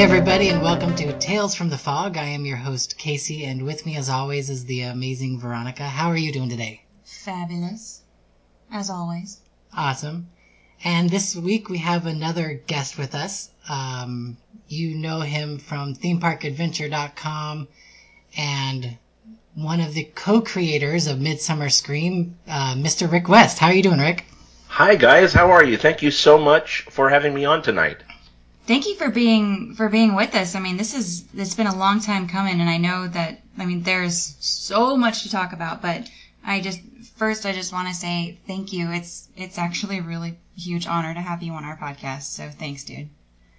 Hey, everybody, and welcome to Tales from the Fog. I am your host, Casey, and with me, as always, is the amazing Veronica. How are you doing today? Fabulous. As always. Awesome. And this week, we have another guest with us. Um, you know him from themeparkadventure.com and one of the co-creators of Midsummer Scream, uh, Mr. Rick West. How are you doing, Rick? Hi guys, how are you? Thank you so much for having me on tonight. Thank you for being for being with us. I mean, this is it's been a long time coming, and I know that I mean there's so much to talk about. But I just first I just want to say thank you. It's it's actually a really huge honor to have you on our podcast. So thanks, dude.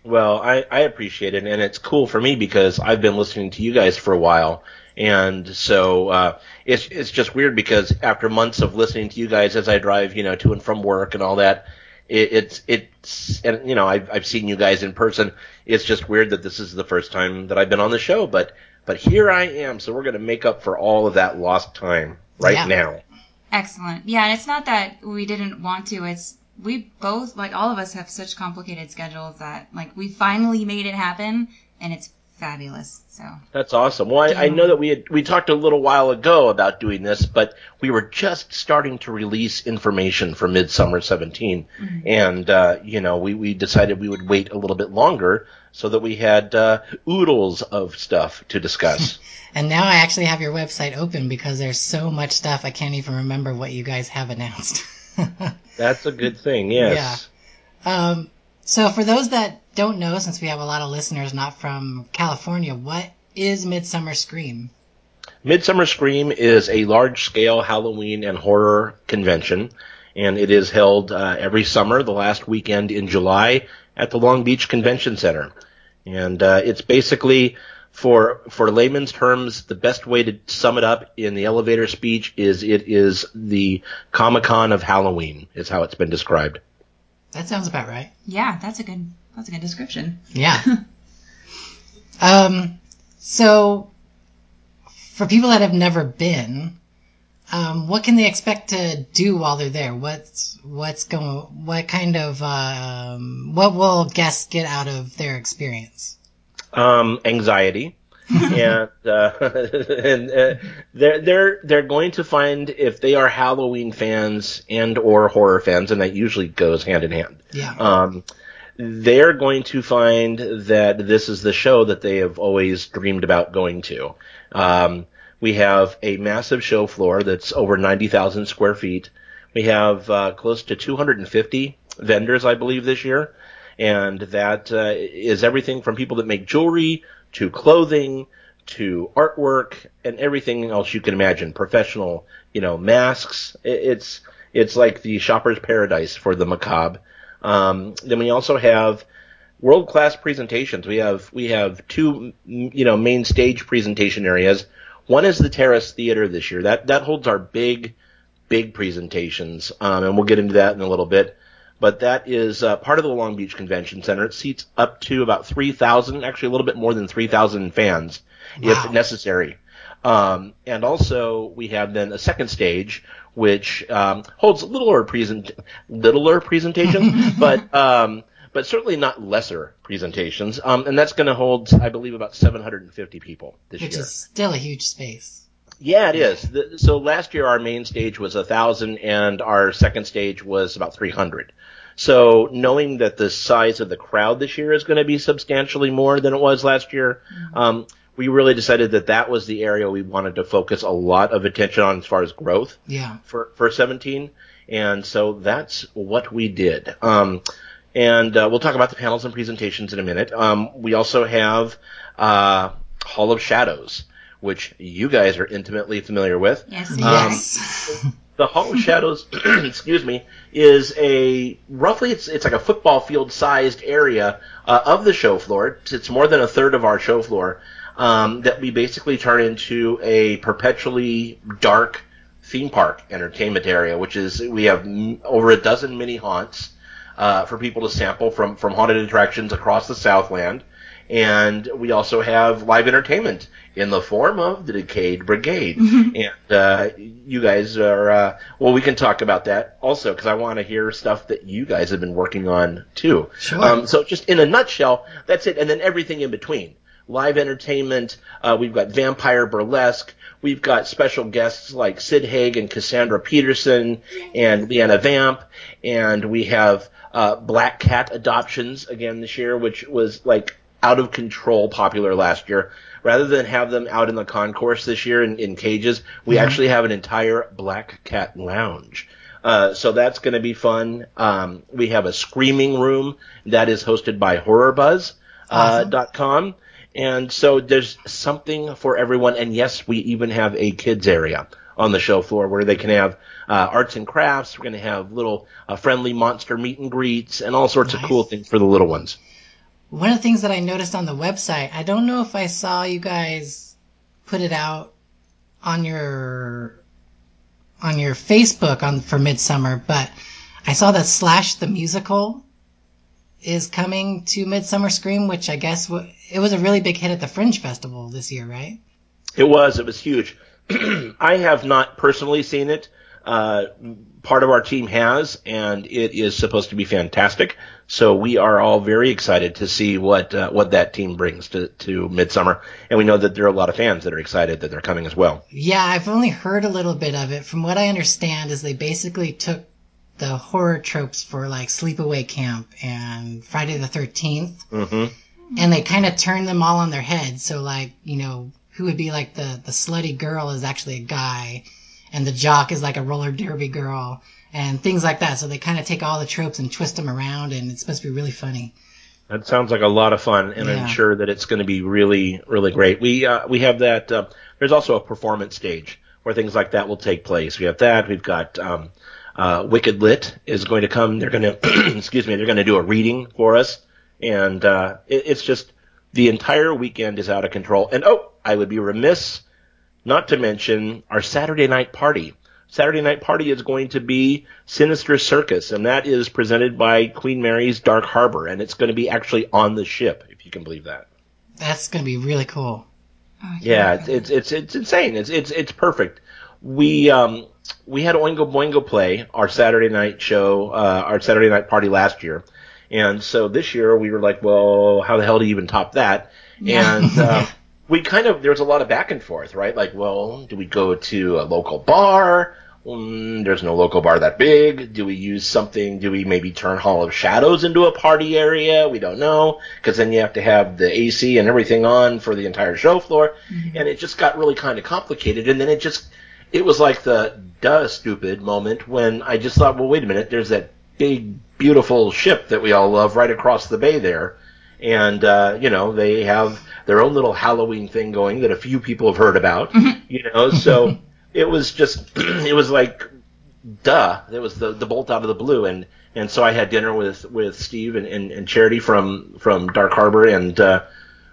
Well, I, I appreciate it, and it's cool for me because I've been listening to you guys for a while, and so uh, it's it's just weird because after months of listening to you guys as I drive, you know, to and from work and all that, it, it's it's and you know I've I've seen you guys in person. It's just weird that this is the first time that I've been on the show, but but here I am. So we're gonna make up for all of that lost time right Yeah. now. Excellent. Yeah, and it's not that we didn't want to. It's we both like all of us have such complicated schedules that like we finally made it happen, and it's fabulous. So That's awesome. Well, I, I know that we had we talked a little while ago about doing this, but we were just starting to release information for Midsummer 17, and uh, you know we we decided we would wait a little bit longer so that we had uh, oodles of stuff to discuss. And now I actually have your website open because there's so much stuff I can't even remember what you guys have announced. That's a good thing. Yes. Um, so for those that don't know, since we have a lot of listeners not from California, what is Midsummer Scream? Midsummer Scream is a large scale Halloween and horror convention, and it is held uh, every summer, the last weekend in July, at the Long Beach Convention Center. And uh, it's basically, for for layman's terms, the best way to sum it up in the elevator speech is it is the Comic Con of Halloween, is how it's been described. That sounds about right. yeah, that's a good that's a good description. Yeah. um, so for people that have never been, um, what can they expect to do while they're there? What's what's going? What kind of um, what will guests get out of their experience? um, anxiety, and uh, and uh, they're they're they're going to find if they are Halloween fans and or horror fans, and that usually goes hand in hand. Yeah. Um, they're going to find that this is the show that they have always dreamed about going to. Um, we have a massive show floor that's over 90,000 square feet. We have uh, close to 250 vendors, I believe, this year. And that uh, is everything from people that make jewelry to clothing to artwork and everything else you can imagine. Professional, you know, masks. It's it's like the shopper's paradise for the macabre. Um, then we also have world class presentations. We have we have two you know main stage presentation areas. One is the Terrace Theater this year. That that holds our big big presentations, um, and we'll get into that in a little bit. But that is uh, part of the Long Beach Convention Center. It seats up to about three thousand, actually a little bit more than three thousand fans, Wow. if necessary. Um, and also we have then a second stage, which um, holds littler present littler presentations, but um, but certainly not lesser presentations. Um, and that's going to hold, I believe, about 750 people this Which year. is still a huge space. Yeah, it is. The, so last year our main stage was a thousand, and our second stage was about 300. So knowing that the size of the crowd this year is going to be substantially more than it was last year, um, we really decided that that was the area we wanted to focus a lot of attention on as far as growth Yeah. for for 17, and so that's what we did. Um, and uh, we'll talk about the panels and presentations in a minute. Um, we also have uh, Hall of Shadows, which you guys are intimately familiar with. Yes, Um, Yes. The Hall of Shadows, excuse me, is a roughly it's it's like a football field sized area uh, of the show floor. It's, it's more than a third of our show floor um, that we basically turn into a perpetually dark theme park entertainment area, which is we have m- over a dozen mini haunts uh, for people to sample from from haunted attractions across the Southland. And we also have live entertainment in the form of the Decayed Brigade. and uh, you guys are, uh, well, we can talk about that also because I want to hear stuff that you guys have been working on too. Sure. Um, so just in a nutshell, that's it. And then everything in between. Live entertainment, uh, we've got vampire burlesque, we've got special guests like Sid Haig and Cassandra Peterson and Leanna Vamp, and we have uh, black cat adoptions again this year, which was like out of control popular last year. Rather than have them out in the concourse this year in, in cages, we actually have an entire black cat lounge. Uh, so that's going to be fun. Um, we have a screaming room that is hosted by HorrorBuzz uh, com. And so there's something for everyone. And yes, we even have a kids area on the show floor where they can have uh, arts and crafts. We're going to have little uh, friendly monster meet and greets and all sorts of cool things for the little ones. One of the things that I noticed on the website, I don't know if I saw you guys put it out on your on your Facebook on for Midsummer, but I saw that Slash the musical is coming to Midsummer Scream, which I guess w- it was a really big hit at the Fringe Festival this year, right? It was. It was huge. I have not personally seen it. Uh, part of our team has, and it is supposed to be fantastic. So we are all very excited to see what uh, what that team brings to to Midsummer, and we know that there are a lot of fans that are excited that they're coming as well. Yeah, I've only heard a little bit of it. From what I understand, is they basically took the horror tropes for like Sleepaway Camp and Friday the Thirteenth, hmm and they kind of turned them all on their heads. So like, you know, who would be like the the slutty girl is actually a guy, and the jock is like a roller derby girl, and things like that. So they kind of take all the tropes and twist them around, and it's supposed to be really funny. That sounds like a lot of fun, and Yeah. I'm sure that it's going to be really, really great. We uh, we have that. Uh, there's also a performance stage where things like that will take place. We have that. We've got um, uh, Wicked Lit is going to come. They're going to excuse me. They're going to do a reading for us, and uh, it, it's just the entire weekend is out of control. And oh, I would be remiss not to mention our Saturday night party. Saturday night party is going to be Sinister Circus, and that is presented by Queen Mary's Dark Harbor, and it's going to be actually on the ship, if you can believe that. That's gonna be really cool. Oh, Yeah, it's it's it's, it's insane. It's it's it's perfect. We um we had Oingo Boingo play our Saturday night show, uh, our Saturday night party last year, and so this year we were like, well, how the hell do you even top that? Yeah. And uh, we kind of there was a lot of back and forth, right? Like, well, do we go to a local bar? Mm, there's no local bar that big. Do we use something? Do we maybe turn Hall of Shadows into a party area? We don't know because then you have to have the AC and everything on for the entire show floor, and it just got really kind of complicated. And then it just it was like the duh stupid moment when I just thought, well, wait a minute, there's that big beautiful ship that we all love right across the bay there, and uh, you know they have their own little Halloween thing going that a few people have heard about, you know, so it was just it was like duh it was the the bolt out of the blue. And and so I had dinner with with Steve and, and, and Charity from from Dark Harbor. And uh,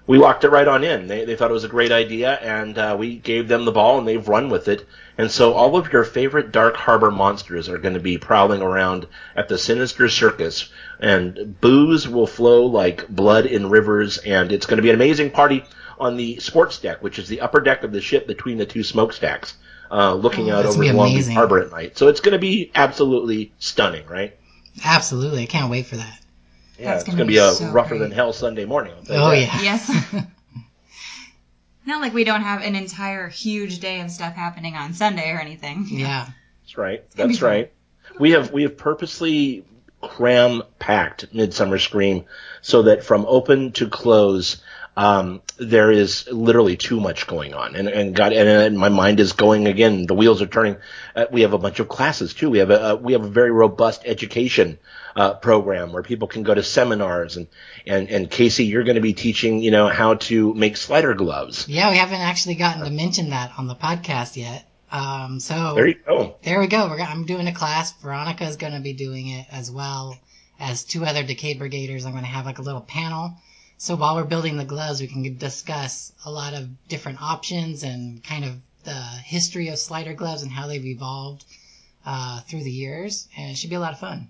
we walked it right on in. They, they thought it was a great idea, and uh, we gave them the ball, and they've run with it. And so all of your favorite Dark Harbor monsters are going to be prowling around at the Sinister Circus, and booze will flow like blood in rivers, and it's going to be an amazing party on the sports deck, which is the upper deck of the ship between the two smokestacks, uh, looking Oh, out over gonna the be Long Beach. Harbor at night. So it's going to be absolutely stunning, right? Absolutely, I can't wait for that. Yeah, That's it's gonna be be a so rougher great. than hell Sunday morning. I'll tell Oh that. yeah. Yes. Not like we don't have an entire huge day of stuff happening on Sunday or anything. Yeah. That's right. That's right. We have we have purposely cram packed Midsummer Scream so that from open to close, um, there is literally too much going on, and and God, and, and my mind is going again. The wheels are turning. Uh, we have a bunch of classes too. We have a, a we have a very robust education uh, program where people can go to seminars and and and Casey, you're going to be teaching you know how to make slider gloves. Yeah, we haven't actually gotten to mention that on the podcast yet. Um, so There you go. there we go. We're, I'm doing a class. Veronica is going to be doing it as well as two other Decayed Brigaders. I'm going to have like a little panel. So while we're building the gloves, we can discuss a lot of different options and kind of the history of slider gloves and how they've evolved uh, through the years. And it should be a lot of fun.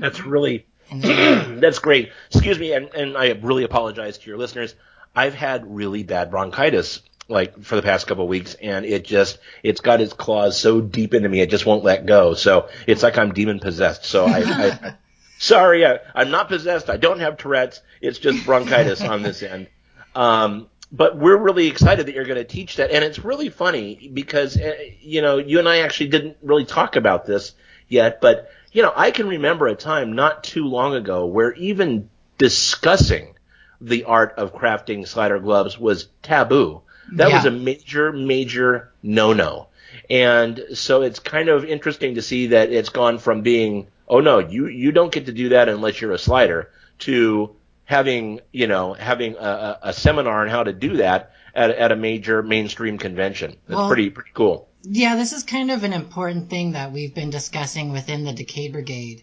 That's really That's great. Excuse me, and, and I really apologize to your listeners. I've had really bad bronchitis like for the past couple of weeks and it just it's got its claws so deep into me it just won't let go. So it's like I'm demon possessed. So I, I, I sorry, I, I'm not possessed. I don't have Tourette's. It's just bronchitis on this end. Um, but we're really excited that you're going to teach that, and it's really funny because uh, you know you and I actually didn't really talk about this yet, but you know I can remember a time not too long ago where even discussing the art of crafting slider gloves was taboo. That Yeah. was a major, major no-no. And so it's kind of interesting to see that it's gone from being, oh no, you, you don't get to do that unless you're a slider, to having, you know, having a, a, seminar on how to do that at, at a major mainstream convention. That's Well- pretty, pretty cool. Yeah, this is kind of an important thing that we've been discussing within the Decay Brigade.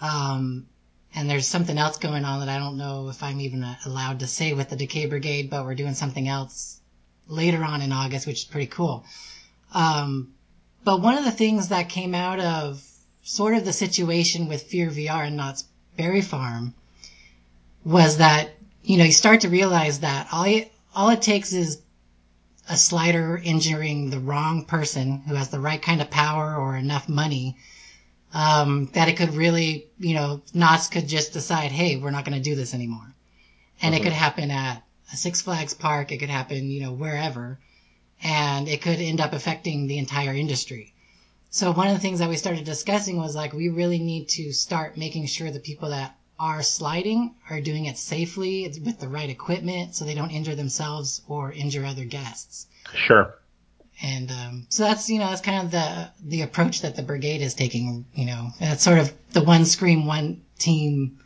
Um, and there's something else going on that I don't know if I'm even allowed to say with the Decay Brigade, but we're doing something else later on in August, which is pretty cool. Um, but one of the things that came out of sort of the situation with Fear VR and Knott's Berry Farm was that, you know, you start to realize that all, you, all it takes is a slider injuring the wrong person who has the right kind of power or enough money, um, that it could really, you know, Knott's could just decide, hey, we're not going to do this anymore. And it could happen at a Six Flags park. It could happen, you know, wherever. And it could end up affecting the entire industry. So one of the things that we started discussing was like, we really need to start making sure the people that are sliding are doing it safely with the right equipment so they don't injure themselves or injure other guests. Sure. And um, so that's you know that's kind of the the approach that the brigade is taking. You know, and it's sort of the one scream, one team,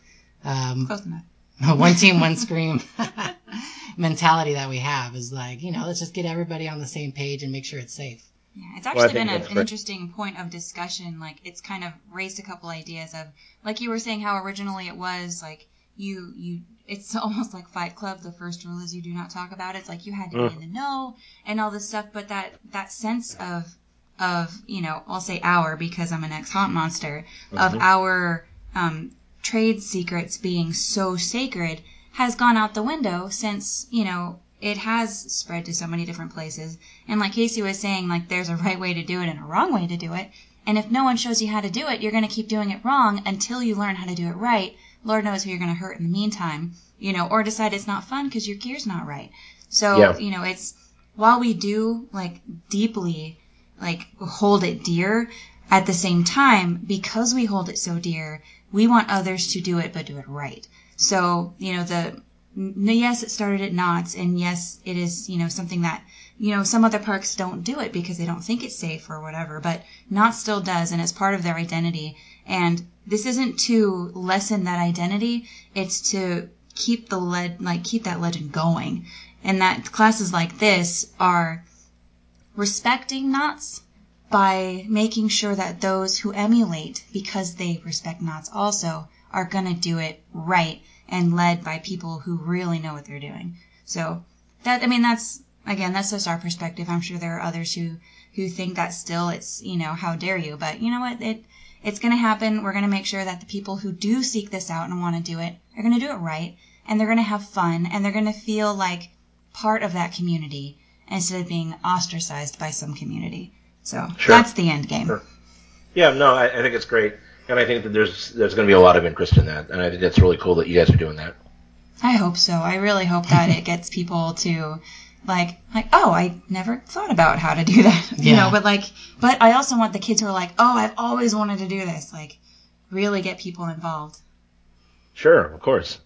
um, Close enough. one team, one scream mentality that we have is like you know let's just get everybody on the same page and make sure it's safe. Yeah, it's actually think been a, an interesting point of discussion. Like, it's kind of raised a couple ideas of, like you were saying, how originally it was like you you. It's almost like Fight Club. The first rule is you do not talk about it. It's like you had to Mm. be in the know and all this stuff. But that that sense of of you know, I'll say our because I'm an ex haunt monster of our um, trade secrets being so sacred has gone out the window since you know it has spread to so many different places. And like Casey was saying, like there's a right way to do it and a wrong way to do it. And if no one shows you how to do it, you're going to keep doing it wrong until you learn how to do it right. Lord knows who you're going to hurt in the meantime, you know, or decide it's not fun because your gear's not right. So, Yeah. you know, it's while we do like deeply like hold it dear at the same time because we hold it so dear, we want others to do it but do it right. So, you know, the yes, it started at Knott's, and yes, it is, you know, something that, you know, some other parks don't do it because they don't think it's safe or whatever, but Knott's still does, and it's part of their identity. And this isn't to lessen that identity, it's to keep the lead, like, keep that legend going. And that classes like this are respecting Knott's by making sure that those who emulate because they respect Knott's also are going to do it right and led by people who really know what they're doing. So that I mean that's again that's just our perspective. I'm sure there are others who who think that still it's you know how dare you, but you know what it it's going to happen. We're going to make sure that the people who do seek this out and want to do it are going to do it right and they're going to have fun and they're going to feel like part of that community instead of being ostracized by some community. So Sure. that's the end game. Sure. Yeah, no, I, I think it's great, and I think that there's there's going to be a lot of interest in that, and I think that's really cool that you guys are doing that. I hope so. I really hope that it gets people to like like oh I never thought about how to do that you Yeah. know but like but I also want the kids who are like oh I've always wanted to do this like really get people involved. Sure, of course.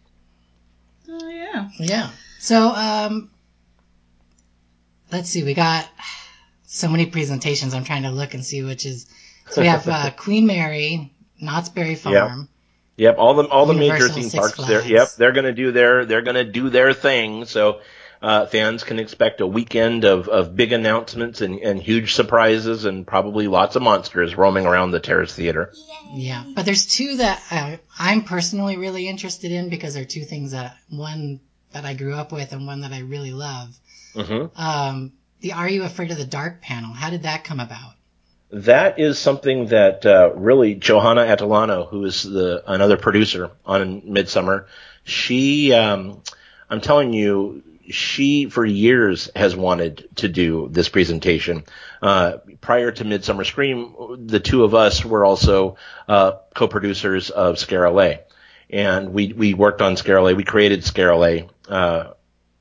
Oh yeah. Yeah. So, um, let's see. We got so many presentations. I'm trying to look and see which is. So we have uh, Queen Mary, Knott's Berry Farm. Yep, all the all the major theme Six parks. They're, yep, they're going to do their they're going to do their thing. So uh, fans can expect a weekend of, of big announcements and, and huge surprises and probably lots of monsters roaming around the Terrace Theater. Yeah. But there's two that uh, I'm personally really interested in because they're two things that one that I grew up with and one that I really love. hmm Um, the Are You Afraid of the Dark panel. How did that come about? That is something that uh, really Johanna Atalano, who is the another producer on Midsummer, she, um, I'm telling you, she for years has wanted to do this presentation. Uh, prior to Midsummer Scream, the two of us were also uh, co-producers of Scare and we we worked on Scare We created Scare uh,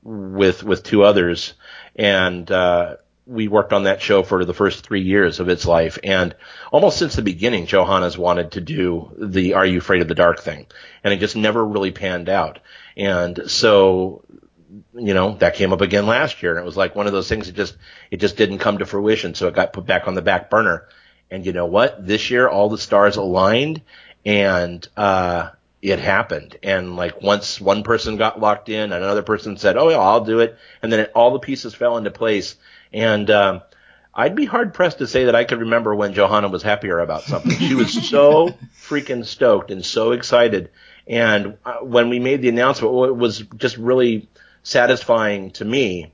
with with two others, and uh, we worked on that show for the first three years of its life. And almost since the beginning, Johanna's wanted to do the Are You Afraid of the Dark thing. And it just never really panned out. And so, you know, that came up again last year. And it was like one of those things that just, it just didn't come to fruition. So it got put back on the back burner. And you know what? This year, all the stars aligned and, uh, it happened. And like once one person got locked in, and another person said, "Oh yeah, I'll do it," and then it, all the pieces fell into place. And um, I'd be hard pressed to say that I could remember when Johanna was happier about something. She was so freaking stoked and so excited. And uh, when we made the announcement, it was just really satisfying to me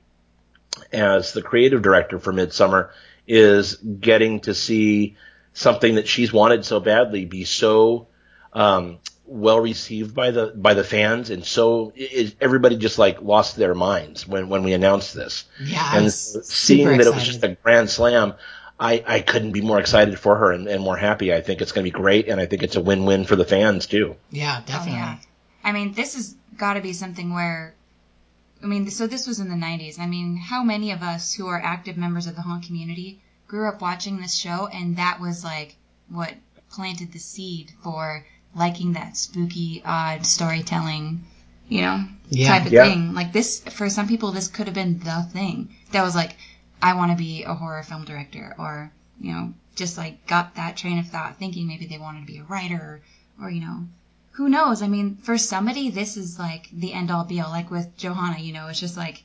as the creative director for Midsummer is getting to see something that she's wanted so badly be so um, well received by the by the fans, and so it, everybody just like lost their minds when when we announced this. Yeah, and seeing that it was just a grand slam, I I couldn't be more excited for her and, and more happy. I think it's going to be great, and I think it's a win win for the fans too. Yeah, definitely. Oh, yeah. I mean, this has got to be something where. I mean, so this was in the 90s. I mean, how many of us who are active members of the haunt community grew up watching this show and that was like what planted the seed for liking that spooky, odd storytelling, you know, yeah. type of yeah. thing. Like this, for some people, this could have been the thing that was like, I want to be a horror film director, or you know, just like got that train of thought, thinking maybe they wanted to be a writer, or you know, who knows? I mean, for somebody, this is like the end all be all. Like with Johanna, you know, it's just like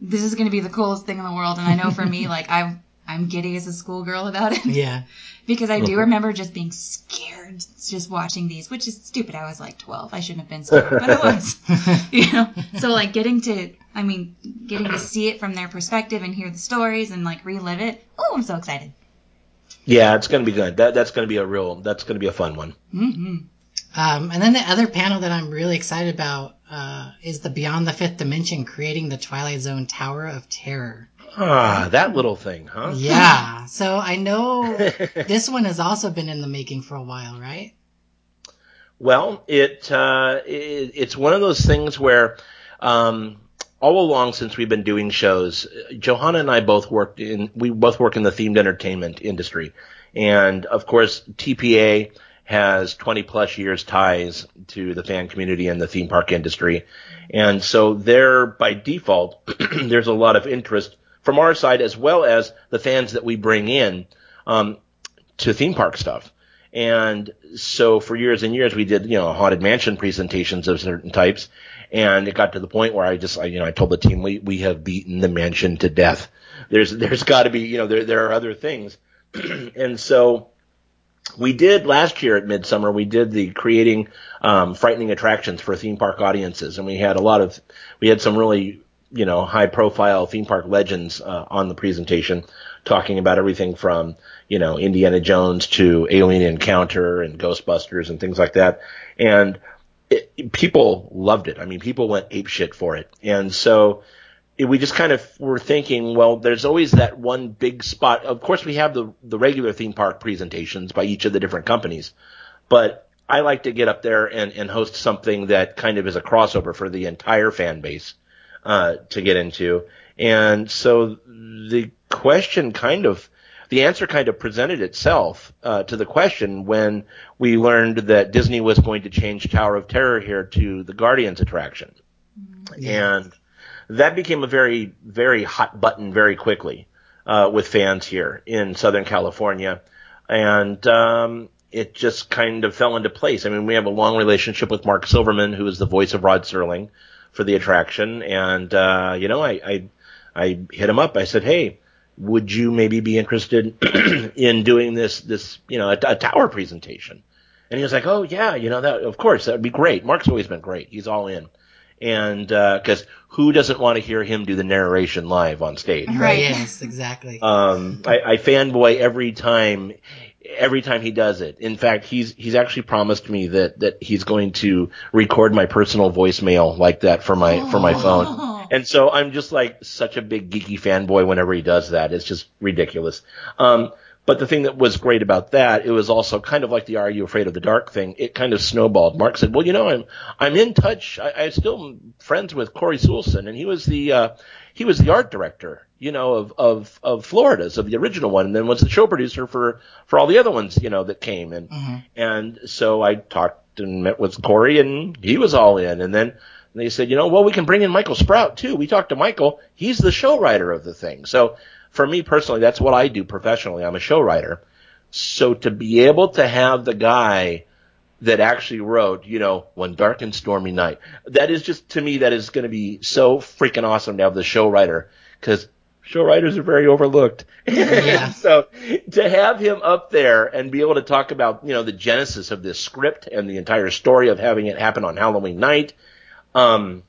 this is going to be the coolest thing in the world. And I know for me, like I'm I'm giddy as a schoolgirl about it. Yeah. Because I do remember just being scared just watching these, which is stupid. I was like 12. I shouldn't have been scared, but I was. you know? So like getting to, I mean, getting to see it from their perspective and hear the stories and like relive it. Oh, I'm so excited. Yeah, it's going to be good. That, that's going to be a real, that's going to be a fun one. Mm-hmm. Um, and then the other panel that I'm really excited about uh, is the Beyond the Fifth Dimension, creating the Twilight Zone Tower of Terror. Ah, that little thing, huh? Yeah. So I know this one has also been in the making for a while, right? Well, it, uh, it it's one of those things where um, all along since we've been doing shows, Johanna and I both worked in we both work in the themed entertainment industry, and of course TPA has 20 plus years ties to the fan community and the theme park industry, and so there by default there's a lot of interest from our side as well as the fans that we bring in um, to theme park stuff. And so for years and years we did, you know, haunted mansion presentations of certain types. And it got to the point where I just, I, you know, I told the team we, we have beaten the mansion to death. There's, there's got to be, you know, there, there are other things. and so we did last year at Midsummer, we did the creating, um, frightening attractions for theme park audiences. And we had a lot of, we had some really you know, high profile theme park legends uh, on the presentation, talking about everything from, you know, Indiana Jones to Alien Encounter and Ghostbusters and things like that. And it, people loved it. I mean, people went ape shit for it. And so it, we just kind of were thinking, well, there's always that one big spot. Of course, we have the, the regular theme park presentations by each of the different companies, but I like to get up there and, and host something that kind of is a crossover for the entire fan base uh, to get into. And so the question kind of, the answer kind of presented itself uh, to the question when we learned that Disney was going to change Tower of Terror here to the Guardians attraction. Mm-hmm. And that became a very, very hot button very quickly uh, with fans here in Southern California. And um, it just kind of fell into place. I mean, we have a long relationship with Mark Silverman, who is the voice of Rod Serling for the attraction, and uh, you know, I, I I hit him up. I said, "Hey, would you maybe be interested in doing this this you know a, a, tower presentation?" And he was like, "Oh yeah, you know that of course that would be great." Mark's always been great. He's all in, and because uh, who doesn't want to hear him do the narration live on stage? Right. Yes, exactly. Um, I, I fanboy every time, every time he does it. In fact, he's he's actually promised me that that he's going to record my personal voicemail like that for my for my phone. Oh. And so I'm just like such a big geeky fanboy whenever he does that. It's just ridiculous. Um, but the thing that was great about that, it was also kind of like the "Are You Afraid of the Dark" thing. It kind of snowballed. Mark said, "Well, you know, I'm I'm in touch. I, I'm still friends with Corey Soulson, and he was the uh, he was the art director, you know, of of of Florida's of the original one, and then was the show producer for for all the other ones, you know, that came. And mm-hmm. and so I talked and met with Corey, and he was all in. And then they said, you know, well, we can bring in Michael Sprout too. We talked to Michael. He's the show writer of the thing. So for me personally, that's what I do professionally. I'm a show writer. So to be able to have the guy that actually wrote, you know, One Dark and Stormy Night, that is just, to me, that is going to be so freaking awesome to have the show writer because show writers are very overlooked. Yeah. so to have him up there and be able to talk about, you know, the genesis of this script and the entire story of having it happen on Halloween night, um,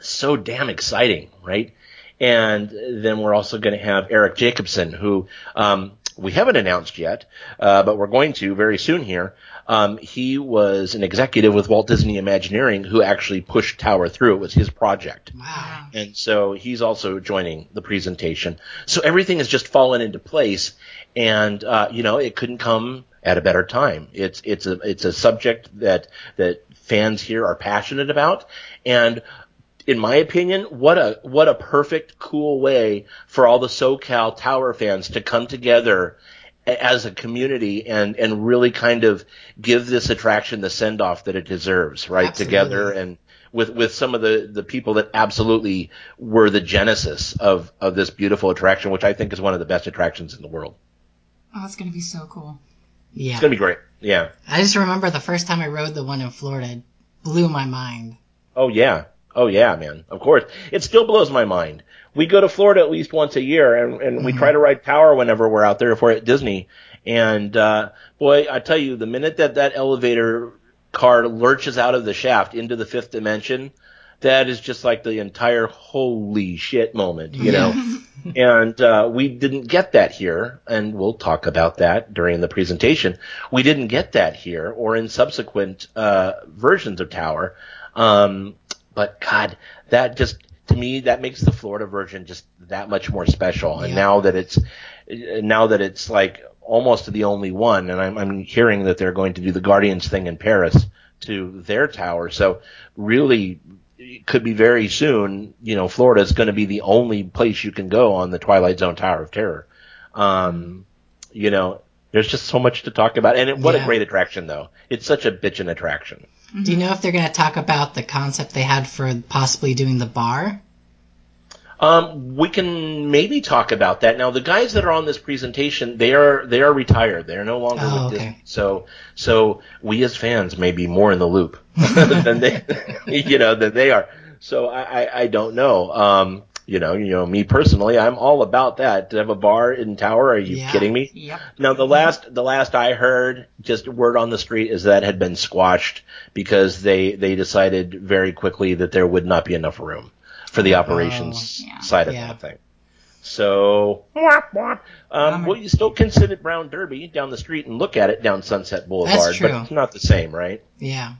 so damn exciting, right? And then we're also going to have Eric Jacobson, who um, we haven't announced yet, uh, but we're going to very soon here. Um, he was an executive with Walt Disney Imagineering who actually pushed Tower through. It was his project. wow. And so he's also joining the presentation. So everything has just fallen into place, and uh, you know it couldn't come at a better time. It's it's a it's a subject that that fans here are passionate about, and in my opinion, what a what a perfect, cool way for all the SoCal Tower fans to come together as a community and and really kind of give this attraction the send off that it deserves, right? Absolutely. Together and with with some of the the people that absolutely were the genesis of of this beautiful attraction, which I think is one of the best attractions in the world. Oh, it's gonna be so cool. Yeah. It's gonna be great. Yeah. I just remember the first time I rode the one in Florida, it blew my mind. Oh yeah. Oh yeah, man. Of course. It still blows my mind. We go to Florida at least once a year and, and we try to ride Tower whenever we're out there if we're at Disney. And, uh, boy, I tell you, the minute that that elevator car lurches out of the shaft into the fifth dimension, that is just like the entire holy shit moment, you know? and uh, we didn't get that here, and we'll talk about that during the presentation. We didn't get that here or in subsequent uh, versions of Tower. Um, but God, that just to me that makes the Florida version just that much more special. And Yeah. now that it's now that it's like almost the only one, and I'm, I'm hearing that they're going to do the Guardians thing in Paris to their tower. So really, it could be very soon. You know, Florida is going to be the only place you can go on the Twilight Zone Tower of Terror. Um, you know, there's just so much to talk about, and it, what Yeah. a great attraction though. It's such a bitchin' attraction. Do you know if they're going to talk about the concept they had for possibly doing the bar? Um, we can maybe talk about that. Now, the guys that are on this presentation, they are they are retired. They are no longer Oh, with okay. Disney. So, so we as fans may be more in the loop than they, you know, than they are. So I, I, I don't know. Um, you know, you know, me personally, I'm all about that. To have a bar in Tower, are you Yeah. kidding me? Yep. Now the last the last I heard, just word on the street, is that had been squashed because they they decided very quickly that there would not be enough room for the operations yeah. side of Yeah. that thing. So, um, well, you still can sit at Brown Derby down the street and look at it down Sunset Boulevard, true. but it's not the same, right? Yeah.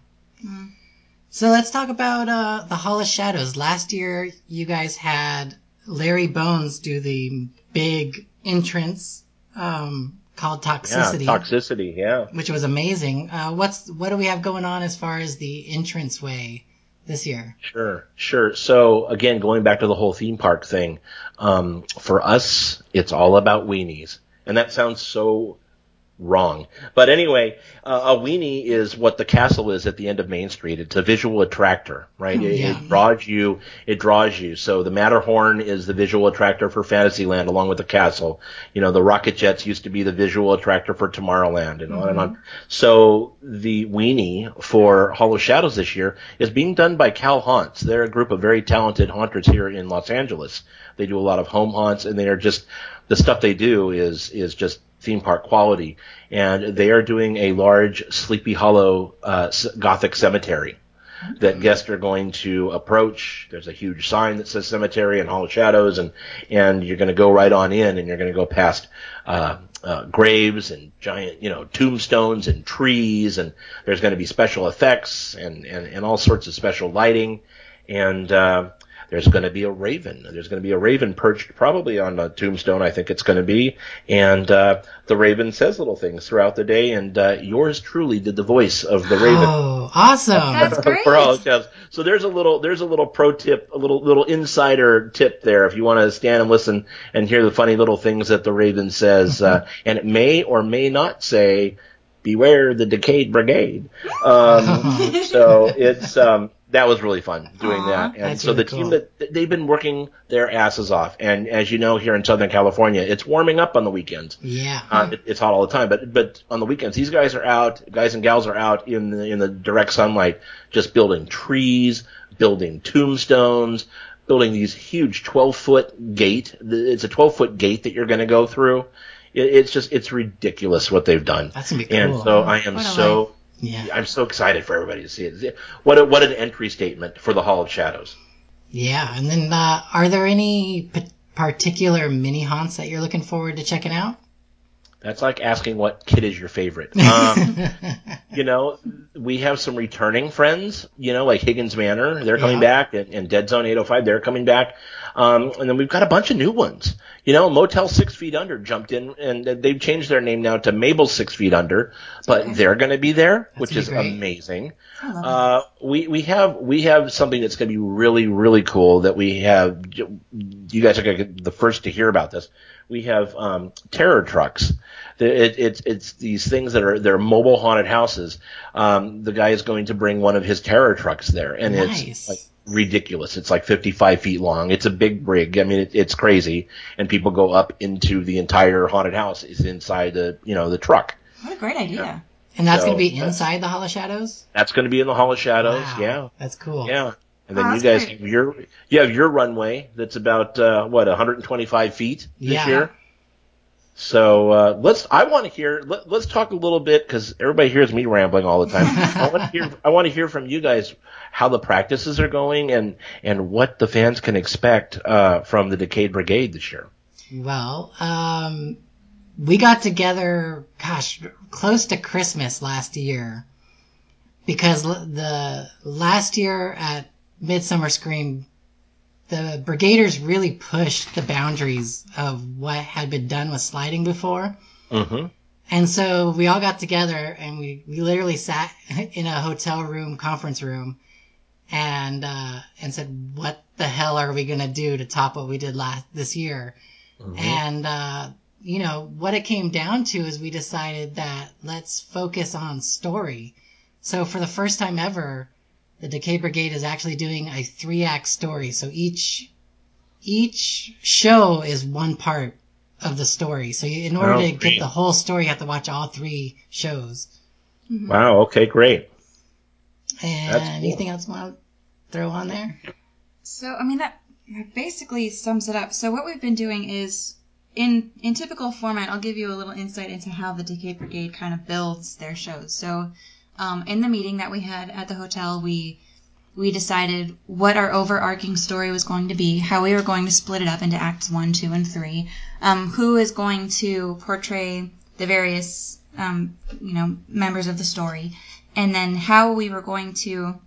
So let's talk about uh, the Hall of Shadows. Last year, you guys had Larry Bones do the big entrance um, called Toxicity, Yeah, toxicity. Yeah. which was amazing. Uh, what's what do we have going on as far as the entrance way this year? Sure, sure. So again, going back to the whole theme park thing, um, for us, it's all about weenies, and that sounds so wrong. But anyway, uh, a weenie is what the castle is at the end of Main Street. It's a visual attractor, right? It, Yeah. it draws you. It draws you. So the Matterhorn is the visual attractor for Fantasyland, along with the castle. You know, the rocket jets used to be the visual attractor for Tomorrowland, and on and on. So the weenie for Hall of Shadows this year is being done by Cal Haunts. They're a group of very talented haunters here in Los Angeles. They do a lot of home haunts, and they are just the stuff they do is is just theme park quality. And they are doing a large Sleepy Hollow uh, Gothic cemetery. that guests are going to approach. There's a huge sign that says cemetery and Hall of Shadows, and and you're going to go right on in, and you're going to go past. Uh, uh, graves and giant, you know, tombstones and trees, and there's going to be special effects and, and, and all sorts of special lighting, and uh, there's going to be a raven. There's going to be a raven perched probably on a tombstone, I think it's going to be. And uh, the raven says little things throughout the day, and uh, yours truly did the voice of the raven. Oh, awesome! That's great. For all shows. So there's a little there's a little pro tip, a little little insider tip there if you want to stand and listen and hear the funny little things that the raven says, uh, and it may or may not say beware the decayed brigade. Um, so it's um, that was really fun doing Aw, that. And so the really team that they've been working their asses off. And as you know, here in Southern California, it's warming up on the weekends. Yeah. Uh, it, it's hot all the time, but but on the weekends, these guys are out. Guys and gals are out in the in the direct sunlight, just building trees, building tombstones, building these huge twelve foot gate. It's a twelve foot gate that you're going to go through. It, it's just it's ridiculous what they've done. That's gonna be cool. And so I am so yeah. I'm so excited for everybody to see it. What a, what an entry statement for the Hall of Shadows. Yeah. And then, uh, are there any p- particular mini haunts that you're looking forward to checking out? That's like asking what kid is your favorite. Um, you know, we have some returning friends, you know, like Higgins Manor, they're coming Yeah. back, and, and Dead Zone 805, they're coming back. Um, and then we've got a bunch of new ones. You know, Motel Six Feet Under jumped in, and they've changed their name now to Mabel Six Feet Under, but Okay. they're going to be there, which is great. amazing. Uh, we we have we have something that's going to be really really cool that we have. You guys are going to get the first to hear about this. We have um, terror trucks. The- It, it's it's these things that are they're mobile haunted houses. Um, the guy is going to bring one of his terror trucks there, and Nice. it's like ridiculous. It's like 55 feet long. It's a big rig. I mean, it, it's crazy, and people go up into the entire haunted house. Is inside the you know the truck. What a great idea. And that's So, going to be inside the Hall of Shadows? That's going to be in the Hall of Shadows. Wow. Yeah. That's cool. Yeah. And Oh, then you guys great. have your you have your runway that's about uh, what 125 feet this Yeah. year. So uh, let's. I want to hear. Let, let's talk a little bit because everybody hears me rambling all the time. I want to hear. I want to hear from you guys how the practices are going and and what the fans can expect uh, from the Decayed Brigade this year. Well, um, we got together, gosh, close to Christmas last year because l- the last year at Midsummer Scream, the Brigaders really pushed the boundaries of what had been done with sliding before. Mm-hmm. And so we all got together and we, we literally sat in a hotel room, conference room, and uh, and said, "What the hell are we gonna do to top what we did last this year?" And uh, you know what it came down to is we decided that let's focus on story. So for the first time ever, the Decay Brigade is actually doing a three act story. So each each show is one part of the story. So you, in order Oh, to great. get the whole story, you have to watch all three shows. Mm-hmm. Wow. Okay. Great. And That's cool. anything else you want to throw on there? So, I mean, that basically sums it up. So, what we've been doing is, in in typical format, I'll give you a little insight into how the Decay Brigade kind of builds their shows. So, um, in the meeting that we had at the hotel, we we decided what our overarching story was going to be, how we were going to split it up into acts one, two, and three, um, who is going to portray the various um, you know members of the story, and then how we were going to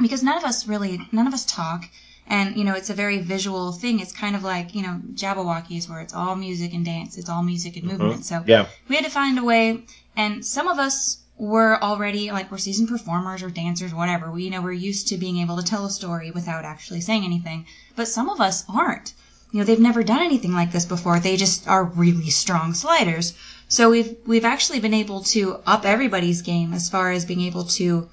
because none of us really none of us talk and you know it's a very visual thing. It's kind of like you know Jabbawockeez where it's all music and dance it's all music and movement. So Yeah. we had to find a way and some of us were already like we're seasoned performers or dancers whatever. We you know we're used to being able to tell a story without actually saying anything. But some of us aren't. You know they've never done anything like this before. They just are really strong sliders. So we've we've actually been able to up everybody's game as far as being able to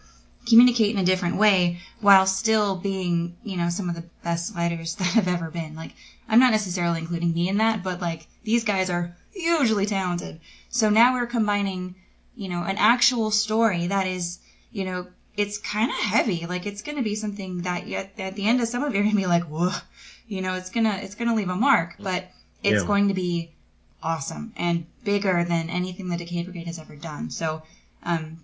communicate in a different way while still being, you know, some of the best sliders that have ever been. Like, I'm not necessarily including me in that, but like, these guys are hugely talented. So now we're combining, you know, an actual story that is, you know, it's kind of heavy. Like, it's going to be something that you, at the end of some of it, you're going to be like, whoa, you know, it's going to, it's going to leave a mark, but it's Yeah. going to be awesome and bigger than anything the Decay Brigade has ever done. So, um,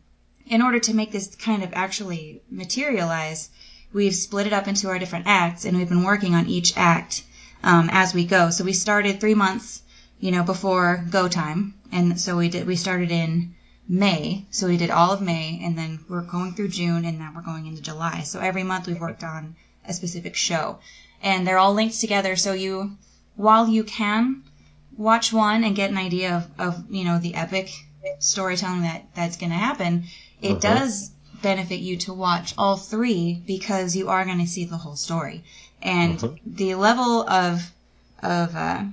in order to make this kind of actually materialize, we've split it up into our different acts, and we've been working on each act um, as we go. So we started three months, you know, before go time, and so we did. We started in May, so we did all of May, and then we're going through June, and now we're going into July. So every month we've worked on a specific show, and they're all linked together. So you, while you can watch one and get an idea of, of you know the epic storytelling that that's going to happen, it Uh-huh. does benefit you to watch all three because you are going to see the whole story, and Uh-huh. the level of of uh,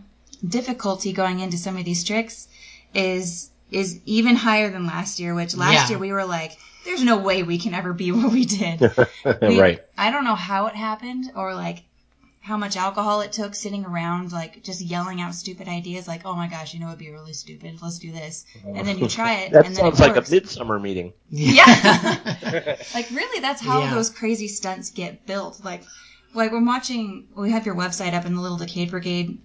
difficulty going into some of these tricks is is even higher than last year. Which last Yeah. year we were like, "There's no way we can ever be what we did." We- right. I don't know how it happened or like how much alcohol it took sitting around like just yelling out stupid ideas like, "Oh my gosh, you know it'd be really stupid. Let's do this." And then you try it That and then it sounds like works. a midsummer meeting. Yeah. like really that's how Yeah. those crazy stunts get built. Like like we're watching we have your website up and the little Decayed Brigade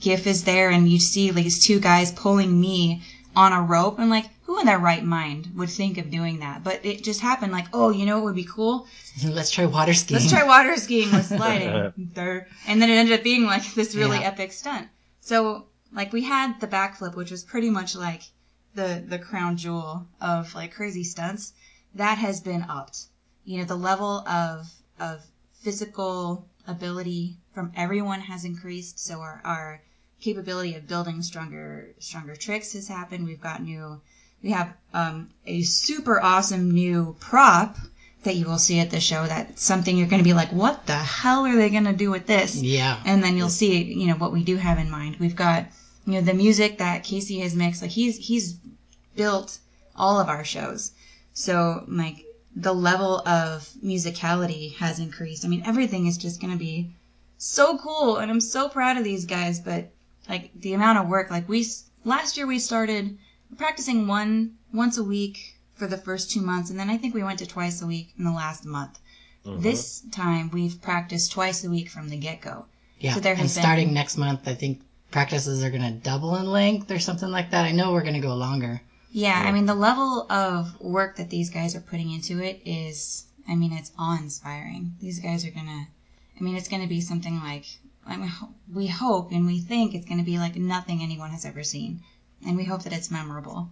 gif is there and you see like these two guys pulling me on a rope and like who in their right mind would think of doing that? But it just happened like, oh, you know what would be cool? Let's try water skiing. Let's try water skiing with sliding. There. and then it ended up being like this really Yeah. epic stunt. So like we had the backflip, which was pretty much like the the crown jewel of like crazy stunts. That has been upped. You know, the level of of physical ability from everyone has increased. So our our capability of building stronger stronger tricks has happened. We've got new we have um, a super awesome new prop that you will see at the show. That's something you're going to be like, what the hell are they going to do with this? Yeah. And then you'll see, you know, what we do have in mind. We've got, you know, the music that Casey has mixed. Like he's he's built all of our shows. So like the level of musicality has increased. I mean, everything is just going to be so cool, and I'm so proud of these guys. But like the amount of work, like we last year we started practicing one once a week for the first two months, and then I think we went to twice a week in the last month. Mm-hmm. This time we've practiced twice a week from the get go. Yeah. So there and has been- starting next month, I think practices are going to double in length or something like that. I know we're going to go longer. Yeah, I mean the level of work that these guys are putting into it is, I mean, it's awe-inspiring. These guys are gonna, I mean, it's gonna be something like, I mean, we hope and we think it's gonna be like nothing anyone has ever seen, and we hope that it's memorable,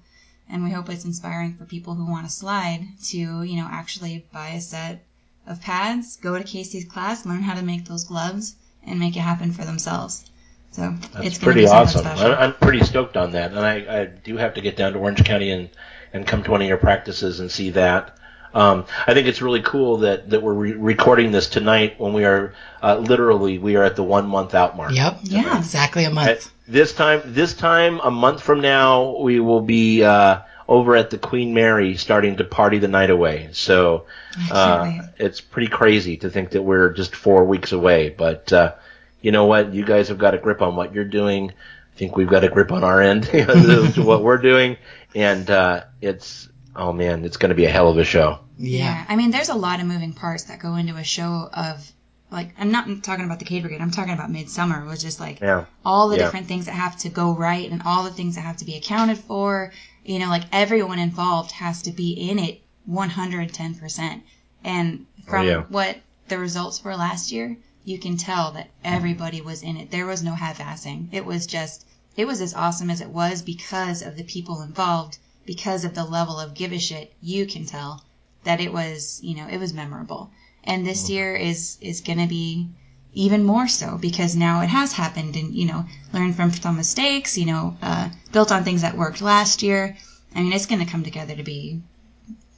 and we hope it's inspiring for people who want to slide to, you know, actually buy a set of pads, go to Casey's class, learn how to make those gloves, and make it happen for themselves. So That's it's pretty awesome. special. I'm pretty stoked on that, and I, I do have to get down to Orange County and, and come to one of your practices and see that. Um, I think it's really cool that, that we're re- recording this tonight when we are uh, literally we are at the one month out mark. Yep. Yeah. Exactly a month. At this time, this time a month from now, we will be uh, over at the Queen Mary, starting to party the night away. So uh, it's pretty crazy to think that we're just four weeks away. But uh, you know what? You guys have got a grip on what you're doing. I think we've got a grip on our end to what we're doing, and uh, it's oh man, it's going to be a hell of a show. Yeah. I mean, there's a lot of moving parts that go into a show of like I'm not talking about the Cade Brigade. I'm talking about Midsummer, which is like Yeah. all the Yeah. different things that have to go right and all the things that have to be accounted for. You know, like everyone involved has to be in it 110%. And from Oh, yeah. what the results were last year, you can tell that everybody was in it. There was no half-assing. It was just, it was as awesome as it was because of the people involved, because of the level of give a shit. You can tell that it was, you know, it was memorable. And this year is is going to be even more so because now it has happened and you know learned from some mistakes you know uh, built on things that worked last year i mean it's going to come together to be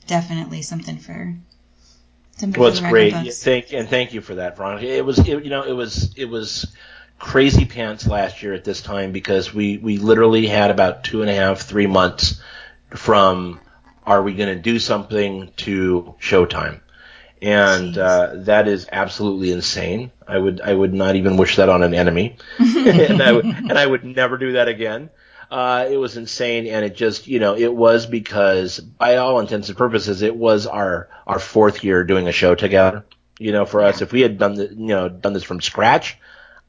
definitely something for something Well, it's great. Yeah, Thank and thank you for that, Veronica. It was, it, you know, it was, it was crazy pants last year at this time because we we literally had about two and a half, three months from are we going to do something to Showtime, and uh, that is absolutely insane. I would I would not even wish that on an enemy, and I would, and I would never do that again. Uh, it was insane, and it just, you know, it was because, by all intents and purposes, it was our our fourth year doing a show together. You know, for us, if we had done the, you know, done this from scratch,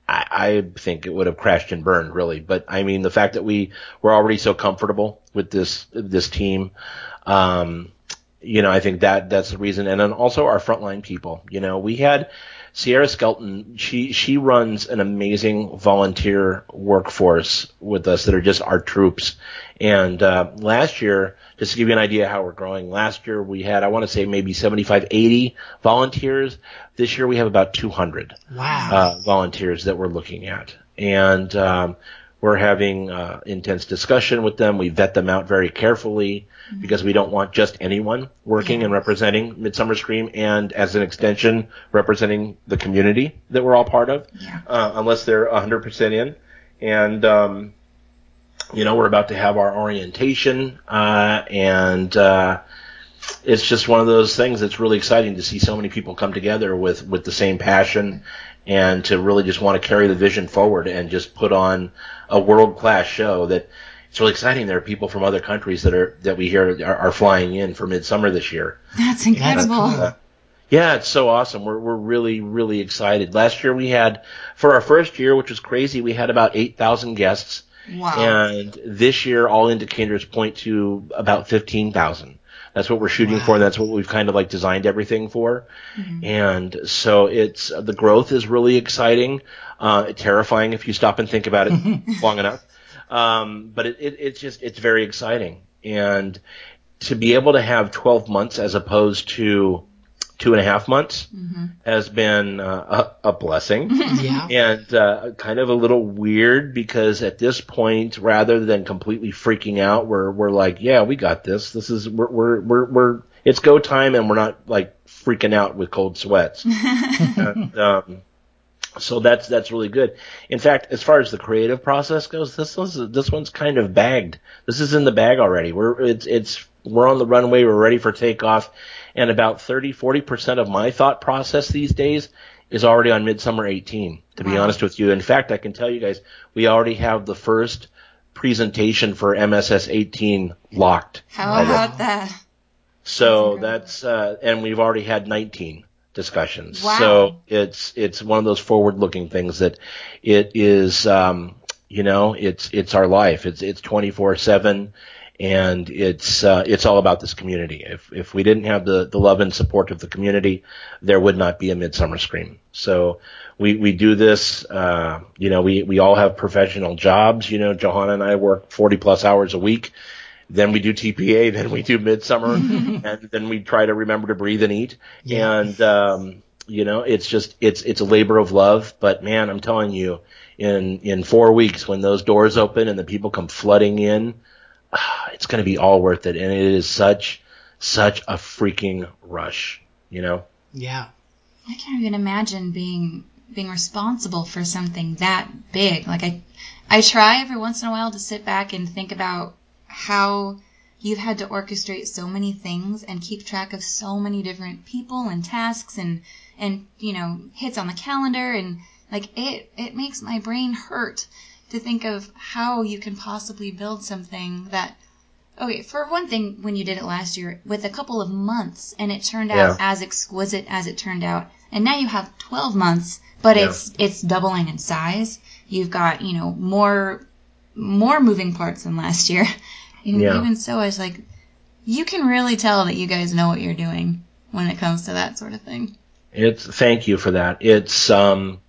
I, I think it would have crashed and burned, really. But I mean, the fact that we were already so comfortable with this this team, um, you know, I think that that's the reason. And then also our frontline people. You know, we had Sierra Skelton. She she runs an amazing volunteer workforce with us that are just our troops. And uh, last year, just to give you an idea how we're growing, last year we had I want to say maybe 75, 80 volunteers. This year we have about 200 Wow. uh, volunteers that we're looking at, and um, we're having uh, intense discussion with them. We vet them out very carefully because we don't want just anyone working and representing Midsummer Scream, and as an extension, representing the community that we're all part of, Yeah. uh, unless they're 100% in. And um, you know, we're about to have our orientation, uh, and uh, it's just one of those things that's really exciting to see so many people come together with with the same passion and to really just want to carry the vision forward and just put on a world class show that it's really exciting. There are people from other countries that are that we hear are, are flying in for midsummer this year. That's incredible. cool. Yeah, it's so awesome. We're we're really really excited. Last year we had for our first year, which was crazy, we had about eight thousand guests. Wow. And this year, all indicators point to about 15,000. That's what we're shooting Wow. for. That's what we've kind of like designed everything for. And so it's, the growth is really exciting, uh, terrifying if you stop and think about it long enough. Um, but it, it, it's just, it's very exciting. And to be able to have 12 months as opposed to two and a half months has been uh, a, a blessing yeah. and uh, kind of a little weird because at this point, rather than completely freaking out, we're we're like, yeah, we got this. This is we're we're we're, we're it's go time, and we're not like freaking out with cold sweats. and, um, so that's that's really good. In fact, as far as the creative process goes, this one's this one's kind of bagged. This is in the bag already. We're it's it's we're on the runway. We're ready for takeoff. And about 30, 40 percent of my thought process these days is already on Midsummer 18. To be Wow. honest with you, in fact, I can tell you guys, we already have the first presentation for MSS 18 locked. How already. about that? So incredible. that's, uh, and we've already had 19 discussions. Wow. So it's it's one of those forward-looking things that it is, um, you know, it's it's our life. It's it's 24/7, and it's uh, it's all about this community. If if we didn't have the the love and support of the community, there would not be a Midsummer Scream. So we we do this. Uh, you know, we we all have professional jobs. You know, Johanna and I work 40 plus hours a week then we do TPA, then we do midsummer, and then we try to remember to breathe and eat. Yeah. And um, you know, it's just it's it's a labor of love. But man, I'm telling you, in in four weeks when those doors open and the people come flooding in, it's going to be all worth it. And it is such such a freaking rush. You know. Yeah. I can't even imagine being being responsible for something that big. Like I I try every once in a while to sit back and think about how you've had to orchestrate so many things and keep track of so many different people and tasks and and you know hits on the calendar and like it it makes my brain hurt to think of how you can possibly build something that okay for one thing when you did it last year with a couple of months and it turned out Yeah. as exquisite as it turned out and now you have 12 months but Yeah. it's it's doubling in size you've got you know more more moving parts than last year and Yeah. even so i was like you can really tell that you guys know what you're doing when it comes to that sort of thing It's thank you for that. It's um,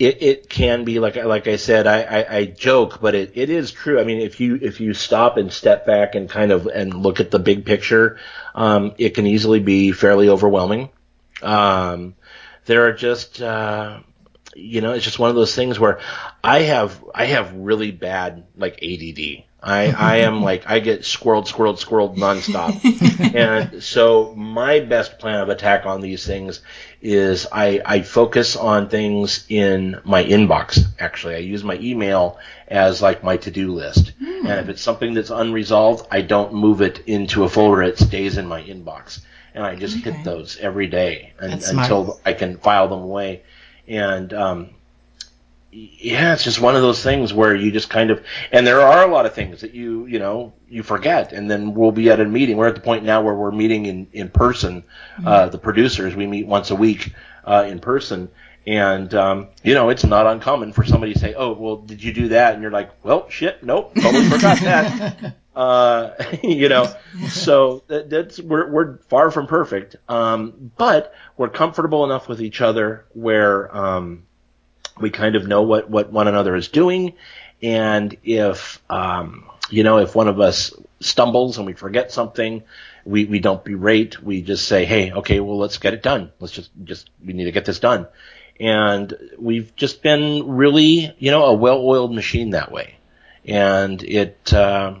it it can be like like I said, I, I, I joke, but it, it is true. I mean, if you if you stop and step back and kind of and look at the big picture, um, it can easily be fairly overwhelming. Um, there are just uh, you know, it's just one of those things where I have I have really bad like ADD. I I am like I get squirreled, squirreled, squirreled nonstop, and so my best plan of attack on these things is I I focus on things in my inbox. Actually, I use my email as like my to do list, and if it's something that's unresolved, I don't move it into a folder. It stays in my inbox, and I just Okay. hit those every day and, until I can file them away. And um, yeah, it's just one of those things where you just kind of, and there are a lot of things that you, you know, you forget, and then we'll be at a meeting. We're at the point now where we're meeting in in person. Uh, the producers, we meet once a week uh, in person, and um, you know, it's not uncommon for somebody to say, "Oh, well, did you do that?" And you're like, "Well, shit, nope, totally forgot that." Uh, you know, so that, that's we're we're far from perfect, um, but we're comfortable enough with each other where um, we kind of know what what one another is doing, and if um, you know if one of us stumbles and we forget something, we we don't berate. We just say, hey, okay, well let's get it done. Let's just just we need to get this done, and we've just been really you know a well-oiled machine that way, and it. Uh,